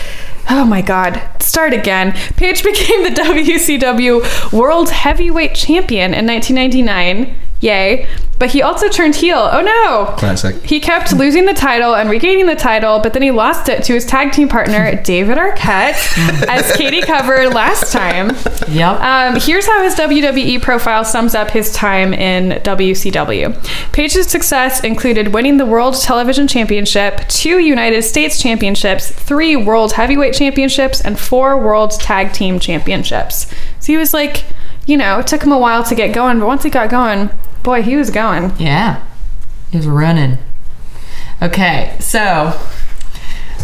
Oh my God. Start again. Page became the WCW World Heavyweight Champion in 1999. Yay. But he also turned heel. Oh no. Classic. He kept losing the title and regaining the title, but then he lost it to his tag team partner, David Arquette, as Katie covered last time. Yep. Um, here's how his WWE profile sums up his time in WCW. Page's success included winning the World Television Championship, two United States Championships, three World Heavyweight Championships, and four World Tag Team Championships. So he was like, you know, it took him a while to get going, but once he got going, boy, he was going. Yeah. He was running. Okay, so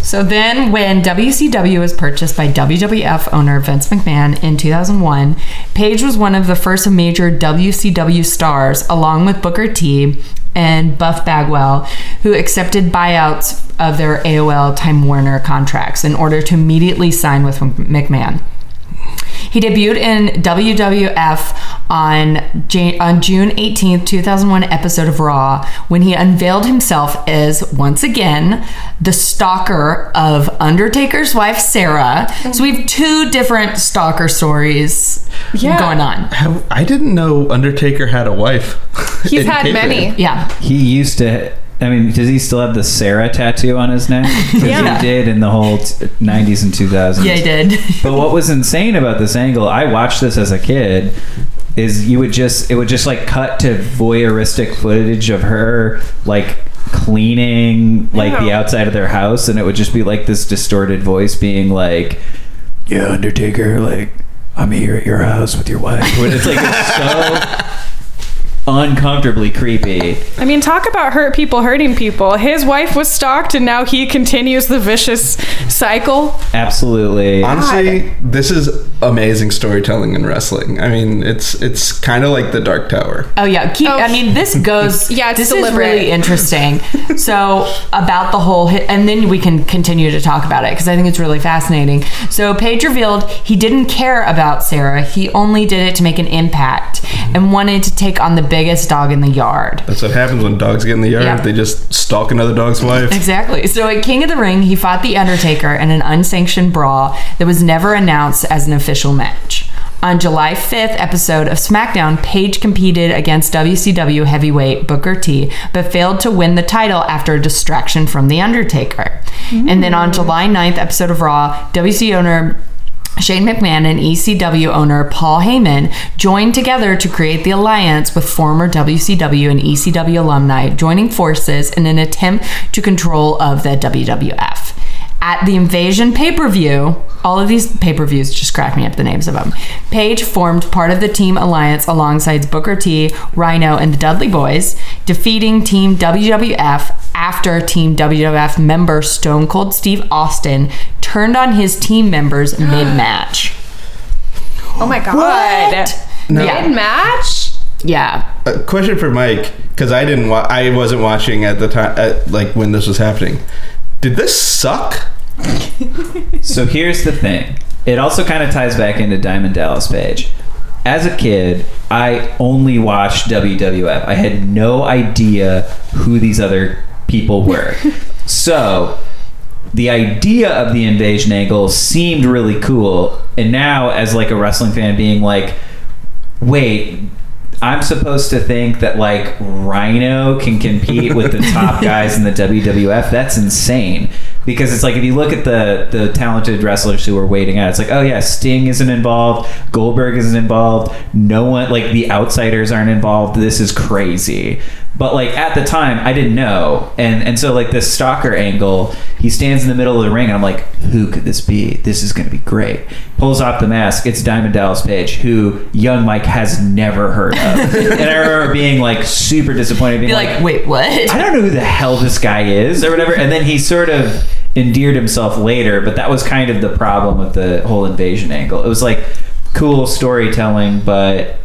so then when WCW was purchased by WWF owner Vince McMahon in 2001, Page was one of the first major WCW stars along with Booker T and Buff Bagwell who accepted buyouts of their AOL Time Warner contracts in order to immediately sign with McMahon. He debuted in WWF on, Jan- on June 18th, 2001 episode of Raw when he unveiled himself as, once again, the stalker of Undertaker's wife, Sarah. So we have two different stalker stories Yeah. going on. Have, I didn't know Undertaker had a wife. He's had kayfabe. many. Yeah. He used to. I mean, does he still have the Sarah tattoo on his neck? Yeah. he did in the whole t- 90s and 2000s. Yeah, he did. But what was insane about this angle, I watched this as a kid, is you would just it would just like cut to voyeuristic footage of her like cleaning like the outside of their house and it would just be like this distorted voice being like Yeah, Undertaker, like I'm here at your house with your wife. It's like it's so uncomfortably creepy. I mean, talk about hurt people hurting people. His wife was stalked, and now he continues the vicious cycle. Absolutely. Honestly, this is amazing storytelling in wrestling. I mean, it's it's kind of like the Dark Tower. Oh yeah, keep. Oh. I mean, this goes. Yeah, it's this deliberate. is really interesting. so about the whole hit, and then we can continue to talk about it because I think it's really fascinating. So Page revealed he didn't care about Sarah. He only did it to make an impact and wanted to take on the biggest dog in the yard. That's what happens when dogs get in the yard. Yeah. They just stalk another dog's wife. Exactly. So at King of the Ring, he fought The Undertaker in an unsanctioned brawl that was never announced as an official match. On July 5th episode of SmackDown, Page competed against WCW heavyweight Booker T, but failed to win the title after a distraction from The Undertaker. And then on mm. July 9th episode of Raw, WC owner Shane McMahon and ECW owner Paul Heyman joined together to create the alliance with former WCW and ECW alumni, joining forces in an attempt to control of the WWF. At the Invasion pay per view, all of these pay per views just crack me up the names of them. Page formed part of the Team Alliance alongside Booker T, Rhino, and the Dudley Boyz, defeating Team WWF after Team WWF member Stone Cold Steve Austin turned on his team members mid match. Oh my god! No. Mid match. Yeah. A question for Mike, because I didn't. Wa- I wasn't watching at the time, at, like when this was happening. Did this suck? So here's the thing. It also kind of ties back into Diamond Dallas Page. As a kid, I only watched WWF. I had no idea who these other people were. so the idea of the invasion angle seemed really cool. And now as like a wrestling fan being like, wait, I'm supposed to think that like Rhino can compete with the top guys in the WWF. That's insane. Because it's like if you look at the the talented wrestlers who are waiting out, it's like oh yeah, Sting isn't involved, Goldberg isn't involved, no one like the outsiders aren't involved. This is crazy. But like at the time, I didn't know, and and so like this stalker angle, he stands in the middle of the ring, and I'm like, who could this be? This is going to be great. Pulls off the mask. It's Diamond Dallas Page, who young Mike has never heard of, and I remember being like super disappointed, being Be like, wait, what? I don't know who the hell this guy is or whatever. And then he sort of endeared himself later, but that was kind of the problem with the whole invasion angle. It was like cool storytelling, but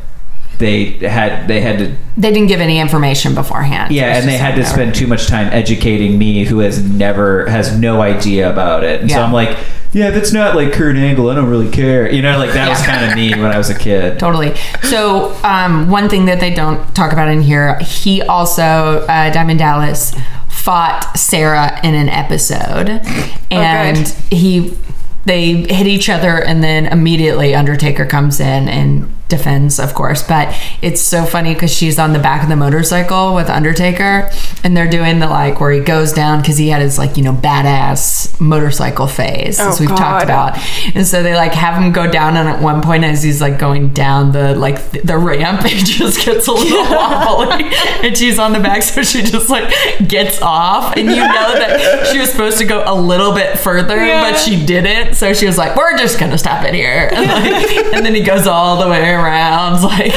they had they had to They didn't give any information beforehand. yeah, and they had to spend too much time educating me, who has never has no idea about it. And so I'm like, yeah, if it's not like Kurt Angle, I don't really care. You know, like that was kind of me when I was a kid. Totally. So, um, one thing that they don't talk about in here, he also, uh, Diamond Dallas, fought Sarah in an episode. And he, they hit each other, and then immediately Undertaker comes in and defends, of course. But it's so funny because she's on the back of the motorcycle with Undertaker, and they're doing the like where he goes down because he had his like, you know, badass motorcycle phase, as Oh, we've talked about. And so they like have him go down, and at one point, as he's like going down the like th- the ramp, it just gets a little wobbly, and she's on the back, so she just like gets off, and you know that she was supposed to go a little bit further, Yeah. but she didn't. So she was like, "We're just gonna stop it here," and, like, and then he goes all the way around, like.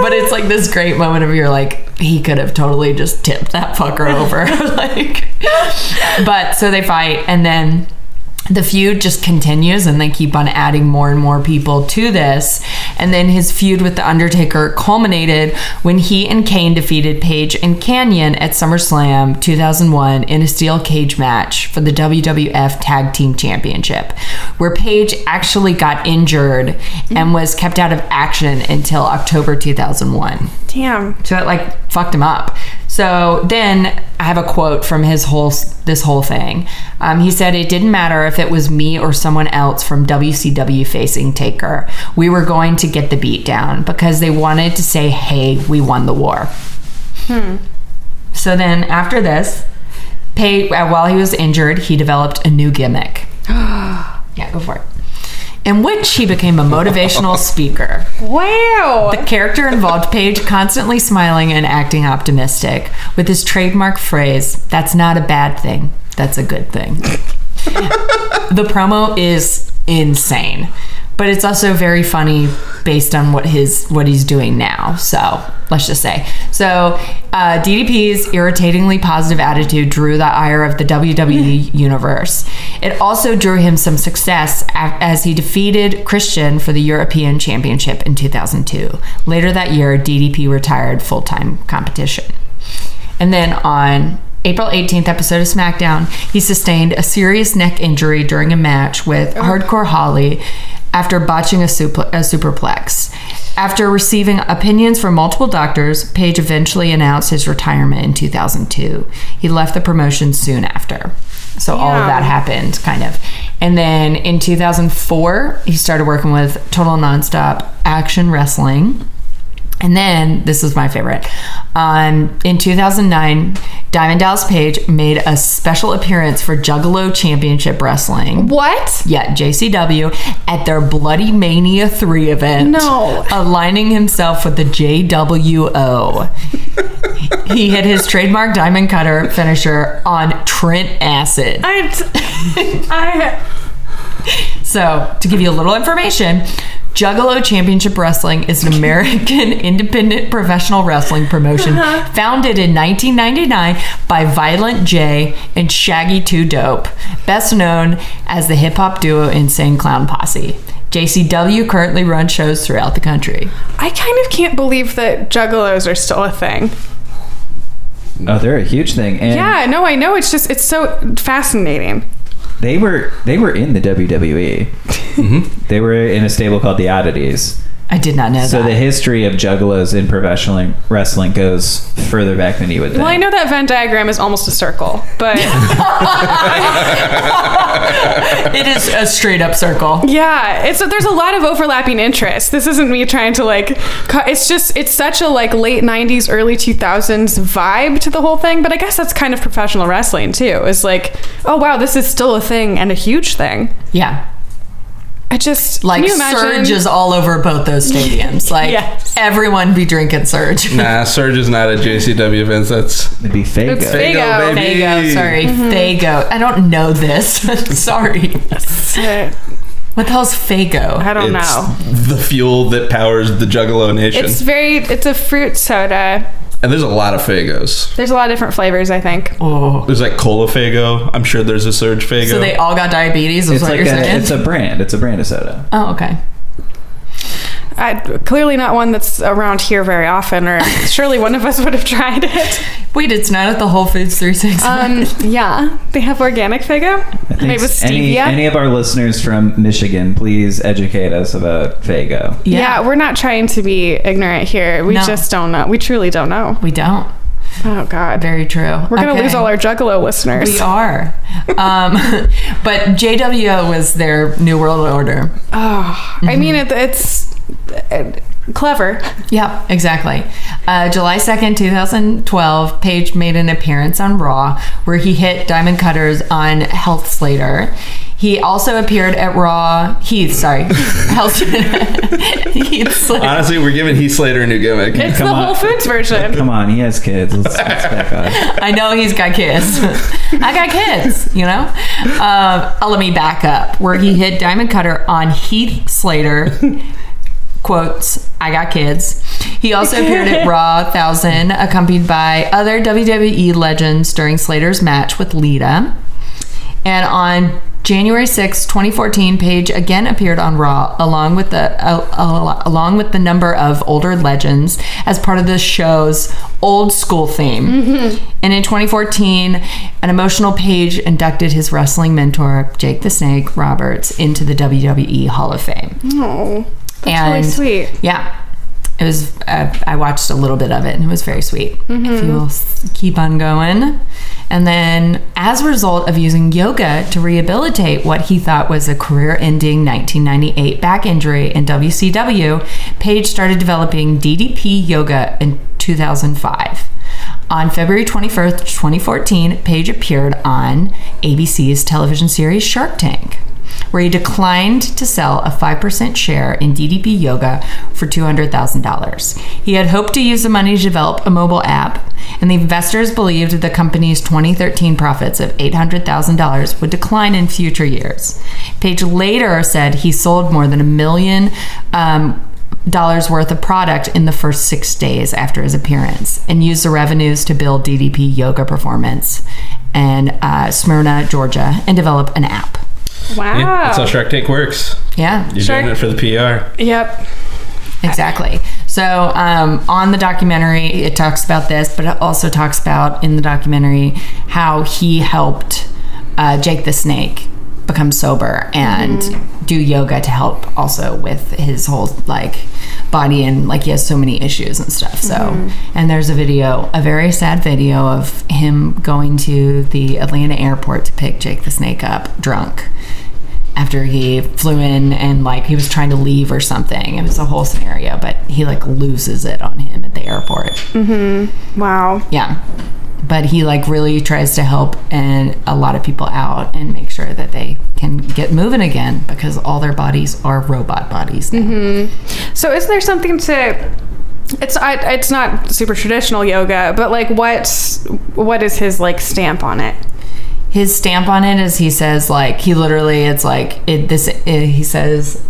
but it's like this great moment of you're like, he could have totally just tipped that fucker over, like. But so they fight, and then the feud just continues and they keep on adding more and more people to this. And then his feud with The Undertaker culminated when he and Kane defeated Page and Kanyon at SummerSlam 2001 in a steel cage match for the WWF Tag Team Championship, where Page actually got injured and was kept out of action until October 2001. Damn. So it like fucked him up. So then I have a quote from his whole this whole thing. Um, he said it didn't matter if it was me or someone else from WCW facing Taker. We were going to get the beat down because they wanted to say, "Hey, we won the war." Hmm. So then after this, Pay, uh, while he was injured, he developed a new gimmick. yeah, go for it. In which he became a motivational speaker. Wow. The character involved Page constantly smiling and acting optimistic with his trademark phrase, That's not a bad thing, that's a good thing. the promo is insane. But it's also very funny based on what his what he's doing now. So let's just say. So uh, DDP's irritatingly positive attitude drew the ire of the WWE universe. It also drew him some success as he defeated Christian for the European Championship in 2002. Later that year, DDP retired full time competition. And then on April 18th episode of SmackDown, he sustained a serious neck injury during a match with Hardcore Holly after botching a, supl- a superplex. After receiving opinions from multiple doctors, Page eventually announced his retirement in 2002. He left the promotion soon after. So all of that happened, kind of. And then in 2004, he started working with Total Nonstop Action Wrestling. And then this is my favorite. Um, in 2009, Diamond Dallas Page made a special appearance for Juggalo Championship Wrestling. What? Yeah, JCW at their Bloody Mania 3 event. No. Aligning himself with the JWO. he hit his trademark diamond cutter finisher on Trent Acid. I. I. So, to give you a little information, Juggalo Championship Wrestling is an American independent professional wrestling promotion uh-huh. founded in 1999 by Violent J and Shaggy 2 Dope, best known as the hip hop duo Insane Clown Posse. JCW currently runs shows throughout the country. I kind of can't believe that juggalos are still a thing. Oh, they're a huge thing, and Yeah, no, I know. It's just it's so fascinating. They were they were in the WWE. Mm-hmm. They were in a stable called the Oddities, I did not know So that. the history of juggalos in professional wrestling goes further back than you would think. Well, I know that Venn diagram is almost a circle, but it is a straight up circle. yeah, it's there's a lot of overlapping interests. This isn't me trying to like. It's just it's such a like late '90s, early 2000s vibe to the whole thing. But I guess that's kind of professional wrestling too. It's like, oh wow, this is still a thing and a huge thing. Yeah. I just Like can you imagine? Surge is all over both those stadiums. Like Yes. everyone be drinking Surge. Nah, Surge is not at JCW events. That's It'd be Faygo. It's Faygo, Faygo. baby. Faygo, sorry, mm-hmm. Faygo. I don't know this. sorry. What the hell's Faygo? I don't it's know. the fuel that powers the Juggalo Nation. It's very. It's a fruit soda. And there's a lot of Faygos. There's a lot of different flavors. I think. Oh. There's like Cola Faygo. I'm sure there's a Surge Faygo. So they all got diabetes, is It's what like you're a, saying? it's a brand. It's a brand of soda. oh, okay. I, clearly not one that's around here very often, or surely one of us would have tried it. Wait, it's not at the Whole Foods 360. Um, yeah, they have organic Faygo. Made with any, stevia. any of our listeners from Michigan, please educate us about Faygo. yeah. we're not trying to be ignorant here. We No. just don't know. We truly don't know. we don't. Oh God, Very true. we're gonna Okay. lose all our Juggalo listeners. We are. um, but JWO was their New World Order. Oh, I mean, it, it's uh, clever. Yeah, exactly. Uh, July 2nd, 2012, Page made an appearance on Raw where he hit Diamond Cutters on Health Slater. He also appeared at Raw. Heath, sorry. Health Heath Slater. Honestly, we're giving Heath Slater a new gimmick. It's Come the on. Whole Foods version. Come on, he has kids. Let's, let's back off. I know he's got kids. I got kids, you know? Uh, let me back up. Where he hit Diamond Cutter on Heath Slater. Quotes, I got kids. He also appeared at Raw 1000, accompanied by other WWE legends during Slater's match with Lita. And on January 6, 2014, Page again appeared on Raw along with the uh, uh, along with the number of older legends as part of the show's old school theme. And in 2014, an emotional Page inducted his wrestling mentor Jake the Snake Roberts into the WWE Hall of Fame. Oh, and really sweet. yeah, it was. Uh, I watched a little bit of it, and it was very sweet. If you will keep on going, and then as a result of using yoga to rehabilitate what he thought was a career-ending 1998 back injury in WCW, Page started developing DDP yoga in 2005. On February 21st, 2014, Page appeared on ABC's television series Shark Tank where he declined to sell a 5% share in DDP Yoga for $200,000. He had hoped to use the money to develop a mobile app, and the investors believed the company's 2013 profits of $800,000 would decline in future years. Page later said he sold more than a million. Um, dollars worth of product in the first six days after his appearance and used the revenues to build DDP Yoga Performance in uh, Smyrna, Georgia, and develop an app. Wow. Yeah, that's how Shark Tank works. Yeah, You're Shark- doing it for the PR. Yep. exactly. So um, on the documentary, it talks about this, but it also talks about in the documentary how he helped uh, Jake the Snake become sober and do yoga to help also with his whole like body and like he has so many issues and stuff so and there's a video a very sad video of him going to the atlanta airport to pick jake the snake up drunk after he flew in and like he was trying to leave or something. It was a whole scenario, but he like loses it on him at the airport. Mm-hmm. Wow. Yeah. But he like really tries to help and a lot of people out and make sure that they can get moving again because all their bodies are robot bodies. now. Mm-hmm. So isn't there something to it's I, it's not super traditional yoga, but like what's what is his like stamp on it? His stamp on it is he says like he literally it's like it this it, he says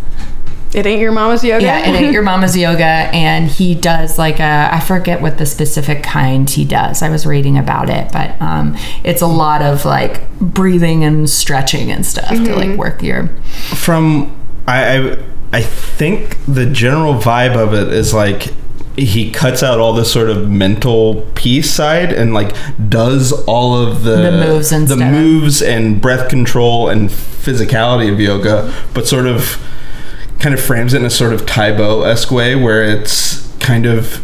It ain't your mama's yoga. Yeah, it ain't your mama's yoga, and he does like a I forget what the specific kind he does. I was reading about it, but um, it's a lot of like breathing and stretching and stuff to like work your. From I, I I think the general vibe of it is like he cuts out all this sort of mental peace side and like does all of the The moves the instead of- moves and breath control and physicality of yoga, but sort of kind of frames it in a sort of Tae Bo esque way, where it's kind of.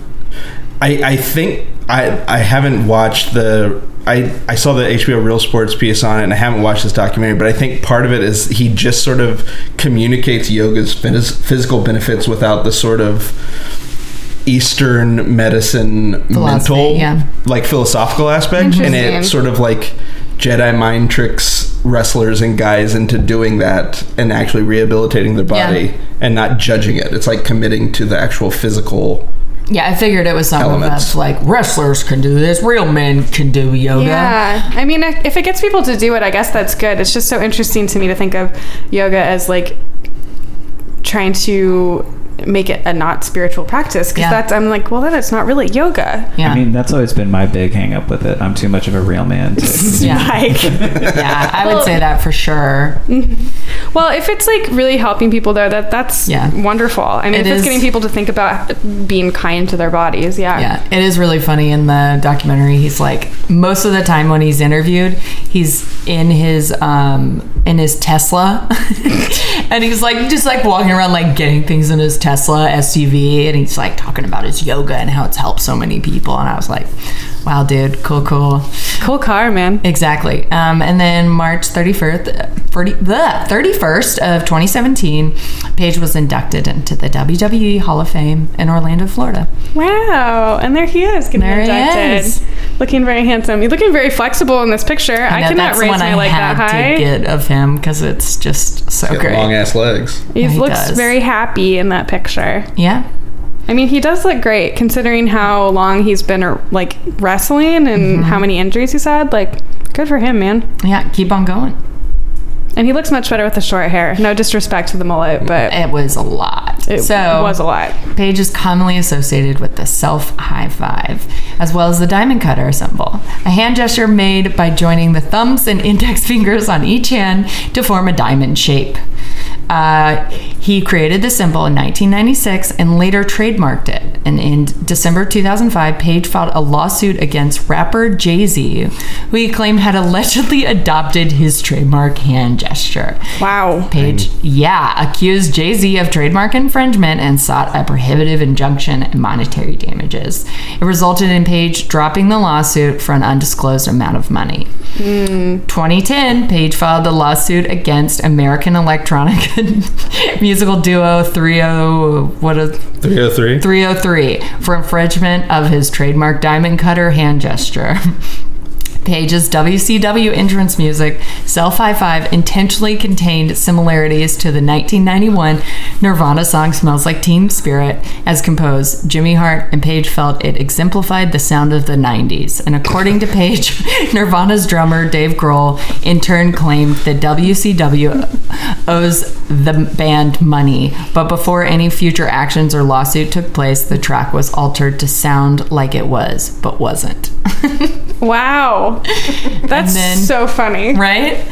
I I think I I haven't watched the. I, I saw the HBO Real Sports piece on it and I haven't watched this documentary, but I think part of it is he just sort of communicates yoga's phys- physical benefits without the sort of Eastern medicine Philosophy, mental yeah. like philosophical aspect and it sort of like Jedi mind tricks wrestlers and guys into doing that and actually rehabilitating their Yeah. body and not judging it. It's like committing to the actual physical. Yeah, I figured it was something Elements. of like wrestlers can do this, real men can do yoga. Yeah. I mean, if it gets people to do it, I guess that's good. It's just so interesting to me to think of yoga as like trying to make it a not spiritual practice because Yeah. that's I'm like, well, then it's not really yoga. Yeah. I mean, that's always been my big hang up with it. I'm too much of a real man to. yeah. Like, yeah, I would say that for sure. well, if it's like really helping people though, that that's Yeah. wonderful. I mean, It if it's is- getting people to think about being kind to their bodies, yeah. Yeah, it is really funny in the documentary. He's like most of the time when he's interviewed, he's in his um in his Tesla, and he's like just like walking around like getting things in his Tesla SUV, and he's like talking about his yoga and how it's helped so many people. And I was like, wow, dude, cool, cool. Cool car, man. Exactly. Um, and then March 31st, 40, the 31st of 2017, Page was inducted into the WWE Hall of Fame in Orlando, Florida. Wow. And there he is getting There he inducted. is. Looking very handsome. He's looking very flexible in this picture. I, know, cannot that's raise one my I leg had that high. to get of him because it's just so great. Long ass legs. He Yeah, he looks does. very happy in that picture. Yeah. I mean, he does look great considering how long he's been uh, like wrestling and Mm-hmm. how many injuries he's had. Like, good for him, man. Yeah. Keep on going. And he looks much better with the short hair. No disrespect to the mullet, but It was a lot. it so was a lot. Page is commonly associated with the self high five, as well as the diamond cutter symbol, a hand gesture made by joining the thumbs and index fingers on each hand to form a diamond shape. Uh, he created the symbol in 1996 and later trademarked it. And in December 2005, Page filed a lawsuit against rapper Jay Z, who he claimed had allegedly adopted his trademark hand gesture. Wow. Page, yeah, accused Jay Z of trademark infringement and sought a prohibitive injunction and monetary damages. It resulted in Page dropping the lawsuit for an undisclosed amount of money. 2010, Page filed a lawsuit against American electronic musical duo 30 what is 3OH!3. 3OH!3 for infringement of his trademark diamond cutter hand gesture. Page's WCW entrance music, Self High Five, intentionally contained similarities to the 1991 Nirvana song Smells Like Teen Spirit, as composed. Jimmy Hart and Page felt it exemplified the sound of the 90s. And according to Page, Nirvana's drummer Dave Grohl in turn claimed that WCW owes the band money. But before any future actions or lawsuit took place, the track was altered to sound like it was, but wasn't. Wow. That's then- so funny. right?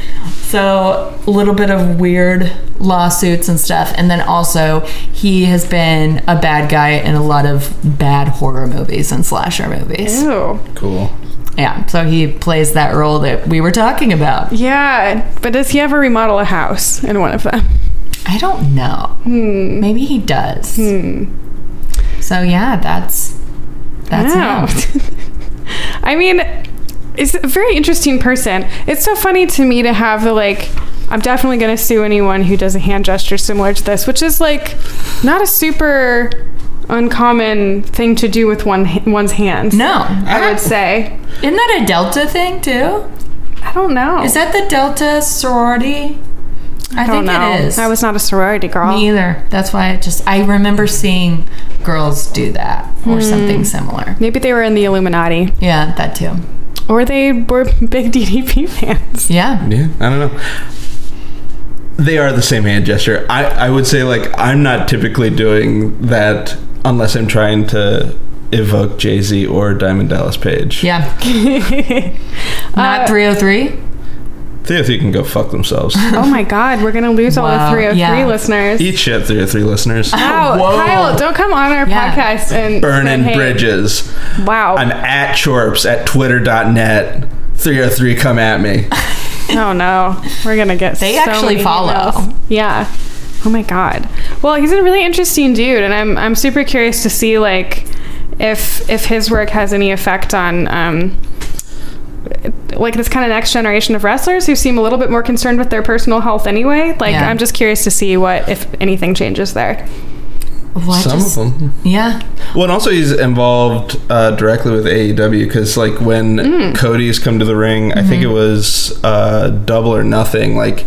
So a little bit of weird lawsuits and stuff, and then also he has been a bad guy in a lot of bad horror movies and slasher movies. Ew. Cool. Yeah, so he plays that role that we were talking about. Yeah, but does he ever remodel a house in one of them? I don't know. Hmm. Maybe he does. Hmm. So yeah, that's that's Wow. him. I mean, it's a very interesting person. It's so funny to me to have the like. I'm definitely going to sue anyone who does a hand gesture similar to this, which is like not a super uncommon thing to do with one one's hand. No, I would say. Isn't that a Delta thing too? I don't know. Is that the Delta sorority? I, I don't think know. it is. I was not a sorority girl. Me either. That's why I just I remember seeing girls do that or Hmm. something similar. Maybe they were in the Illuminati, Yeah, that too. Or they were big DDP fans. Yeah. Yeah, I don't know. They are the same hand gesture. I, I would say like I'm not typically doing that unless I'm trying to evoke Jay Z or Diamond Dallas Page. Yeah. Not Uh, 3OH!3? They they can go fuck themselves. oh my God, we're gonna lose all Wow, the 3OH!3 yeah. listeners. Eat shit, 3OH!3 listeners. Wow, Whoa. Kyle, don't come on our Yeah. podcast and Burning say, hey, bridges. Wow. I'm at Chorps at twitter.net. 3OH!3, come at me. oh no, we're gonna get. They so actually many follow. emails. Yeah. Oh my god. Well, he's a really interesting dude, and I'm I'm super curious to see like if if his work has any effect on um, like this kind of next generation of wrestlers who seem a little bit more concerned with their personal health anyway. Like Yeah. I'm just curious to see what if anything changes there. Well, Some just- of them. Yeah. Well, and also he's involved uh, directly with AEW because, like, when Mm. Cody's come to the ring, I think it was uh, Double or Nothing, like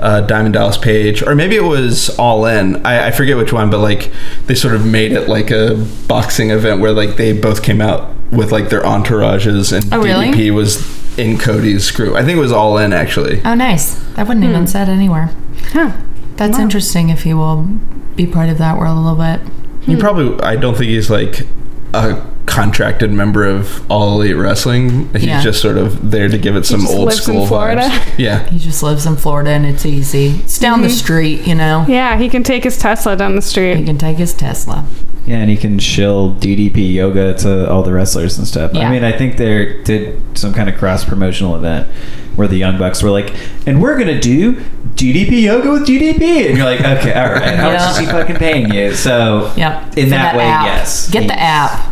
uh, Diamond Dallas Page, or maybe it was All In. I, I forget which one, but like they sort of made it like a boxing event where like they both came out with like their entourages, and Oh, really? DDP was in Cody's crew. I think it was All In actually. Oh, nice. That wouldn't even hmm. said anywhere. Huh. That's Wow. interesting if he will be part of that world a little bit. He hmm. probably. I don't think he's like a contracted member of All Elite Wrestling. He's Yeah. just sort of there to give it some old school Florida. vibes. Yeah. He just lives in Florida and it's easy. It's down the mm-hmm. street, you know. Yeah, he can take his Tesla down the street. He can take his Tesla. Yeah, and he can shill DDP yoga to all the wrestlers and stuff. Yeah. I mean, I think they did some kind of cross promotional event where the Young Bucks were like, and we're gonna do DDP yoga with DDP, and you're like, okay, all right, how much Yeah. is he fucking paying you? So, Yep. in For that way, app. yes, Get the app.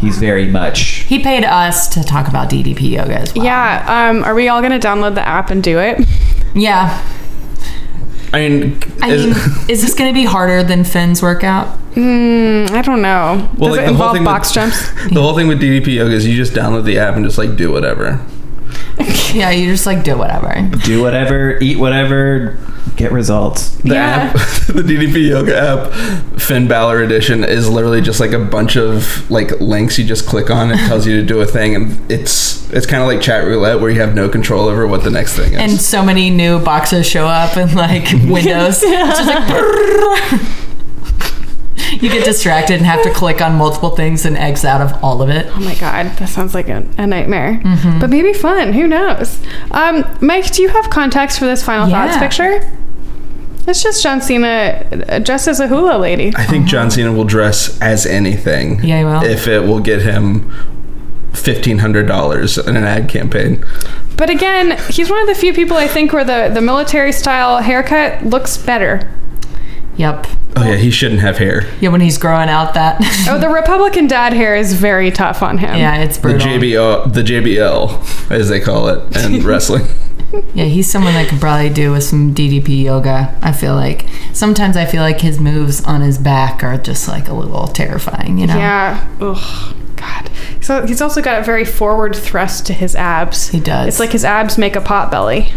He's very much. He paid us to talk about DDP yoga as well. Yeah, um, are we all gonna download the app and do it? Yeah. I mean, I is- mean, is this going to be harder than Finn's workout? Mm, I don't know. Well, Does like, it the whole involve thing with- box jumps? the whole thing with DDP yoga is you just download the app and just like do whatever. Yeah, you just like do whatever. Do whatever, eat whatever, get results. The Yeah. app, the DDP yoga app, Finn Balor edition is literally just like a bunch of like links you just click on. It tells you to do a thing, and it's it's kind of like chat roulette where you have no control over what the next thing is. And so many new boxes show up and like windows. It's just like you get distracted and have to click on multiple things and eggs out of all of it. Oh my god, that sounds like a, a nightmare. Mm-hmm. But maybe fun. Who knows? Um, Mike, do you have context for this final thoughts picture? It's just John Cena uh, dressed as a hula lady. I think John Cena will dress as anything. Uh-huh. Yeah, he will. If it will get him fifteen hundred dollars in an ad campaign. But again, he's one of the few people I think where the, the military style haircut looks better. Yep. Oh yeah, he shouldn't have hair. Yeah, when he's growing out that. Oh, the Republican dad hair is very tough on him. yeah, it's brutal. The. JBL, the JBL, as they call it in wrestling. Yeah, he's someone that could probably do with some DDP yoga. I feel like sometimes I feel like his moves on his back are just like a little terrifying. You know? Yeah. Ugh. God. So he's also got a very forward thrust to his abs. He does. It's like his abs make a pot belly.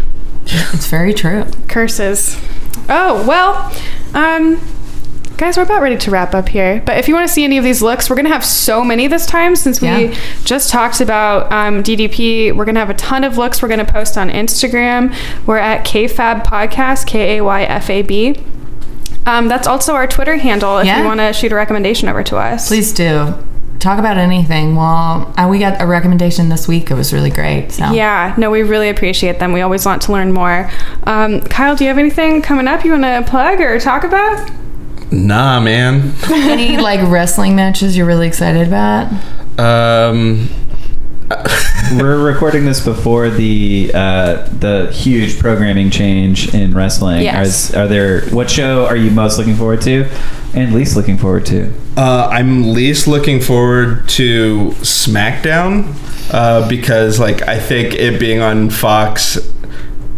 It's very true. Curses. Oh, well, um, guys, we're about ready to wrap up here. But if you want to see any of these looks, we're going to have so many this time since we Yeah. just talked about um, DDP. We're going to have a ton of looks we're going to post on Instagram. We're at Kayfab Podcast, K A Y F A B. Um, that's also our Twitter handle if Yeah. you want to shoot a recommendation over to us. Please do talk about anything. Well, uh, we got a recommendation this week. It was really great. So Yeah, no, we really appreciate them. We always want to learn more. Um, Kyle, do you have anything coming up you want to plug or talk about? Nah, man. Any like wrestling matches you're really excited about? Um, We're recording this before the uh, the huge programming change in wrestling. Yes. Are, are there? What show are you most looking forward to, and least looking forward to? Uh, I'm least looking forward to SmackDown uh, because, like, I think it being on Fox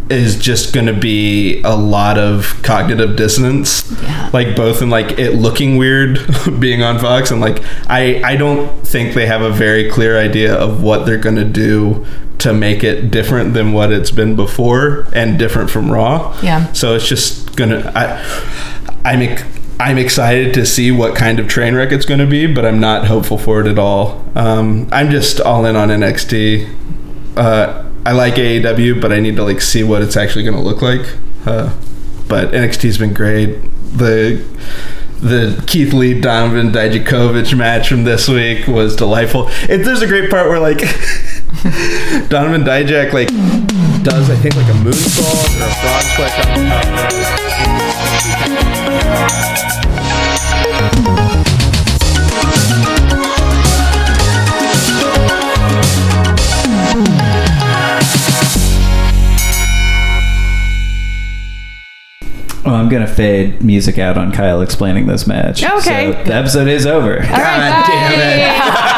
is just going to be a lot of cognitive dissonance. Yeah. Like both in like it looking weird being on Fox and like I I don't think they have a very clear idea of what they're going to do to make it different than what it's been before and different from Raw. Yeah. So it's just gonna. I, I'm I'm excited to see what kind of train wreck it's going to be, but I'm not hopeful for it at all. Um, I'm just all in on NXT. Uh, I like AEW, but I need to like see what it's actually going to look like. Uh, but NXT's been great. The the Keith Lee Donovan Dijakovic match from this week was delightful. It, there's a great part where like Donovan Dijak like does I think like a moonsault or a frog splash I'm gonna fade music out on Kyle explaining this match. Okay. So the episode is over. All right, God damn it. bye.